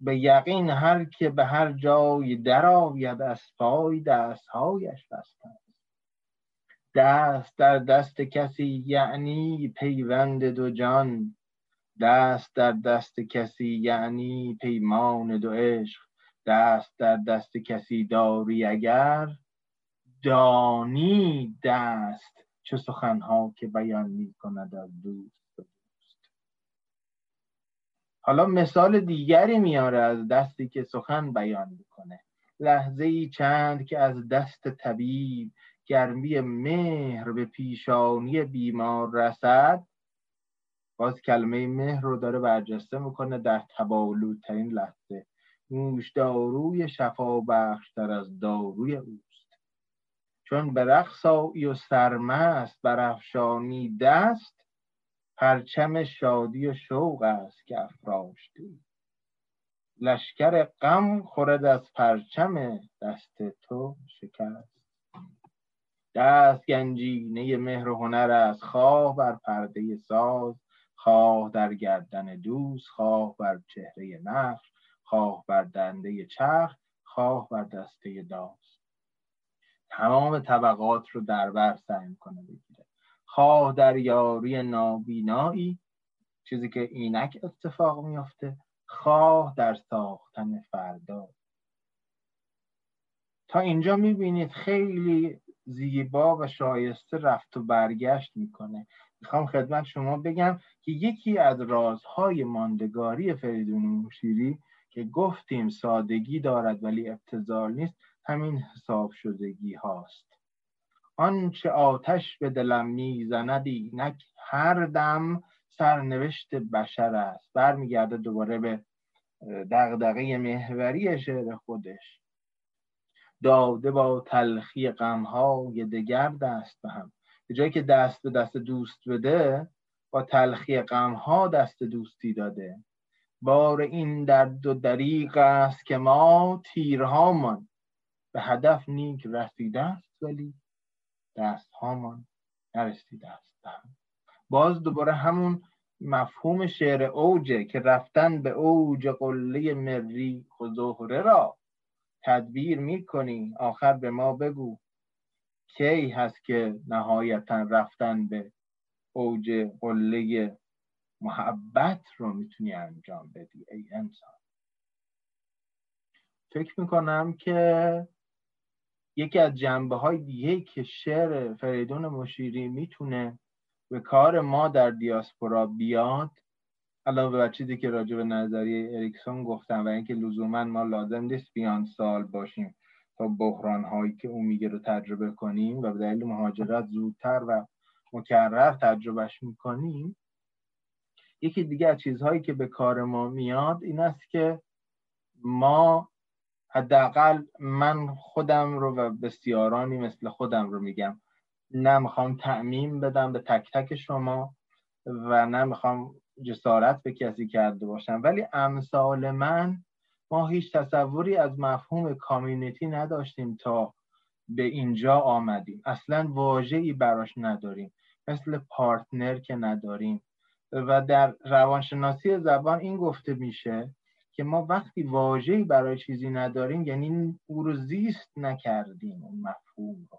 Speaker 1: به یقین هر که به هر جای درآید از پای دستهایش بسته دست در دست کسی یعنی پیوند دو جان. دست در دست کسی یعنی پیمان دو عشق. دست در دست کسی داری اگر. دانی دست چه سخنها که بیان می کند از دوست به دوست. حالا مثال دیگری میاره از دستی که سخن بیان می‌کنه. لحظه ای چند که از دست طبیب گرمی مهر به پیشانی بیمار رسد. باز کلمه مهر رو داره برجسته می‌کنه در تبالودترین لحظه. نوش داروی شفا بخشتر از داروی اوست چون به رقص و سرمست برافشانی دست پرچم شادی و شوق است که افراشتی. لشکر غم خورد از پرچم دست تو شکست. دست گنجینه مهر و هنر است خواه بر پرده ساز خواه در گردن دوست خواه بر چهره نقش خواه بر دنده چرخ خواه بر دسته داز. تمام طبقات رو در بر سعی می‌کنه بگیره. خواه در یاری نابینایی چیزی که اینک اتفاق میافته خواه در ساختن فردا. تا اینجا می‌بینید خیلی زیبا و شایسته رفت و برگشت می‌کنه. می‌خوام خدمت شما بگم که یکی از رازهای ماندگاری فریدون موشیری که گفتیم سادگی دارد ولی ابتزال نیست همین حساب شدگی هاست. آنچه آتش به دلم می‌زند اینک هر دم سرنوشت بشر است. برمیگرده دوباره به دغدغه محوری شعر خودش. داده با تلخی غمهای دگر دست به هم. به جایی که دست به دست دوست بده با تلخی غمها دست دوستی داده. بار این درد و دریق است که ما تیرهامان به هدف نیک رسیده است ولی دستهامان نرسیده است باز دوباره همون مفهوم شعر اوجه که رفتن به اوج قله مری خزهره را تدبیر می‌کنی آخر به ما بگو کی هست که نهایتا رفتن به اوج قله محبت رو می‌تونی انجام بدی ای انسان؟ فکر می‌کنم که یکی از جنبه های دیگه که شعر فریدون مشیری می‌تونه به کار ما در دیاسپورا بیاد علاوه بر چیزی که راجع به نظریه اریکسون گفتم و اینکه لزوما ما لازم نیست بیان سال باشیم تا بحران هایی که اون میگه رو تجربه کنیم و به دلیل مهاجرت زودتر و مکرر تجربهش می‌کنیم. یکی دیگه از چیزهایی که به کار ما میاد این است که ما حداقل من خودم رو و بسیارانی مثل خودم رو میگم. نه می‌خوام تعمیم بدم به تک تک شما و نه می‌خوام جسارت به کسی کرده باشم. ولی امثال من ما هیچ تصوری از مفهوم کامیونیتی نداشتیم تا به اینجا آمدیم. اصلا واجهی براش نداریم. مثل پارتنر که نداریم. و در روانشناسی زبان این گفته میشه که ما وقتی واجهی برای چیزی نداریم یعنی او رو زیست نکردیم اون مفهوم رو.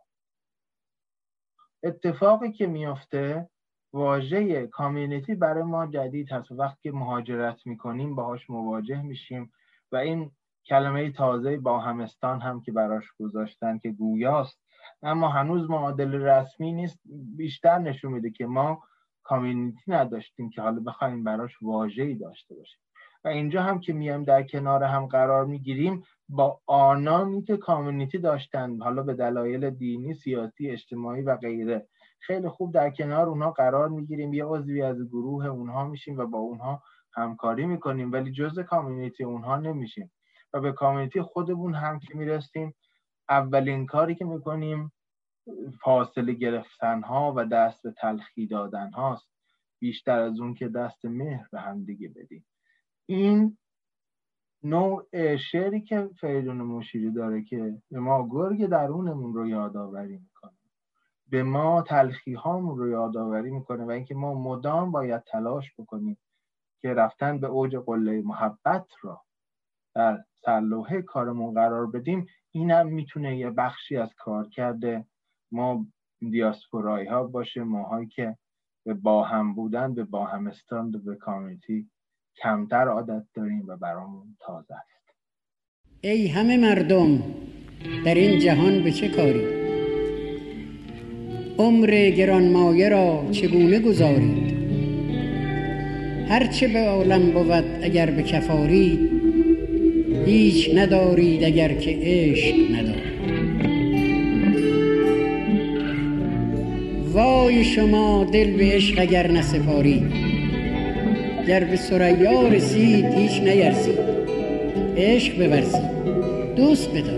Speaker 1: اتفاقی که میفته واژه کامیونیتی برای ما جدید هست. وقتی که مهاجرت می‌کنیم باهاش مواجه میشیم و این کلمه تازه با همستان هم که براش گذاشتن که گویاست. اما هنوز معادل رسمی نیست. بیشتر نشون میده که ما کامیونیتی نداشتیم که حالا بخوایم براش واژه‌ای داشته باشیم. و اینجا هم که میایم در کنار هم قرار می‌گیریم با آنانی که کامیونیتی داشتن حالا به دلایل دینی سیاسی اجتماعی و غیره. خیلی خوب در کنار اونها قرار می‌گیریم یه عضوی از گروه اونها میشیم و با اونها همکاری می‌کنیم ولی جز کامیونیتی اونها نمیشیم. و به کامیونیتی خودمون هم که می‌رسیم اولین کاری که می‌کنیم فاصله گرفتن ها و دست به تلخی دادن هاست بیشتر از اون که دست مهر به هم دیگه بدیم. این نوع شعری که فریدون مشیری داره که به ما گرگ درونمون رو یادآوری می‌کنه. به ما تلخی هامون رو یادآوری می‌کنه و اینکه ما مدام باید تلاش بکنیم که رفتن به اوج قله محبت را در سرلوحه کارمون قرار بدیم. اینم می‌تونه یه بخشی از کار کرده ما دیاسپورایی ها باشه ماهایی که به با هم بودن به با همستان و به کامیونیتی کمتر عادت داریم و برامون تازه است.
Speaker 2: ای همه مردم در این جهان به چه کاری؟ عمر گرانمایه را چگونه گذارید؟ هرچه به عالم بود اگر به کفاری هیچ ندارید اگر که عشق ندارید. وای شما دل به عشق اگر نسپارید. گر به سریا رسید هیچ نیرزید. عشق بورزید. دوست بدار.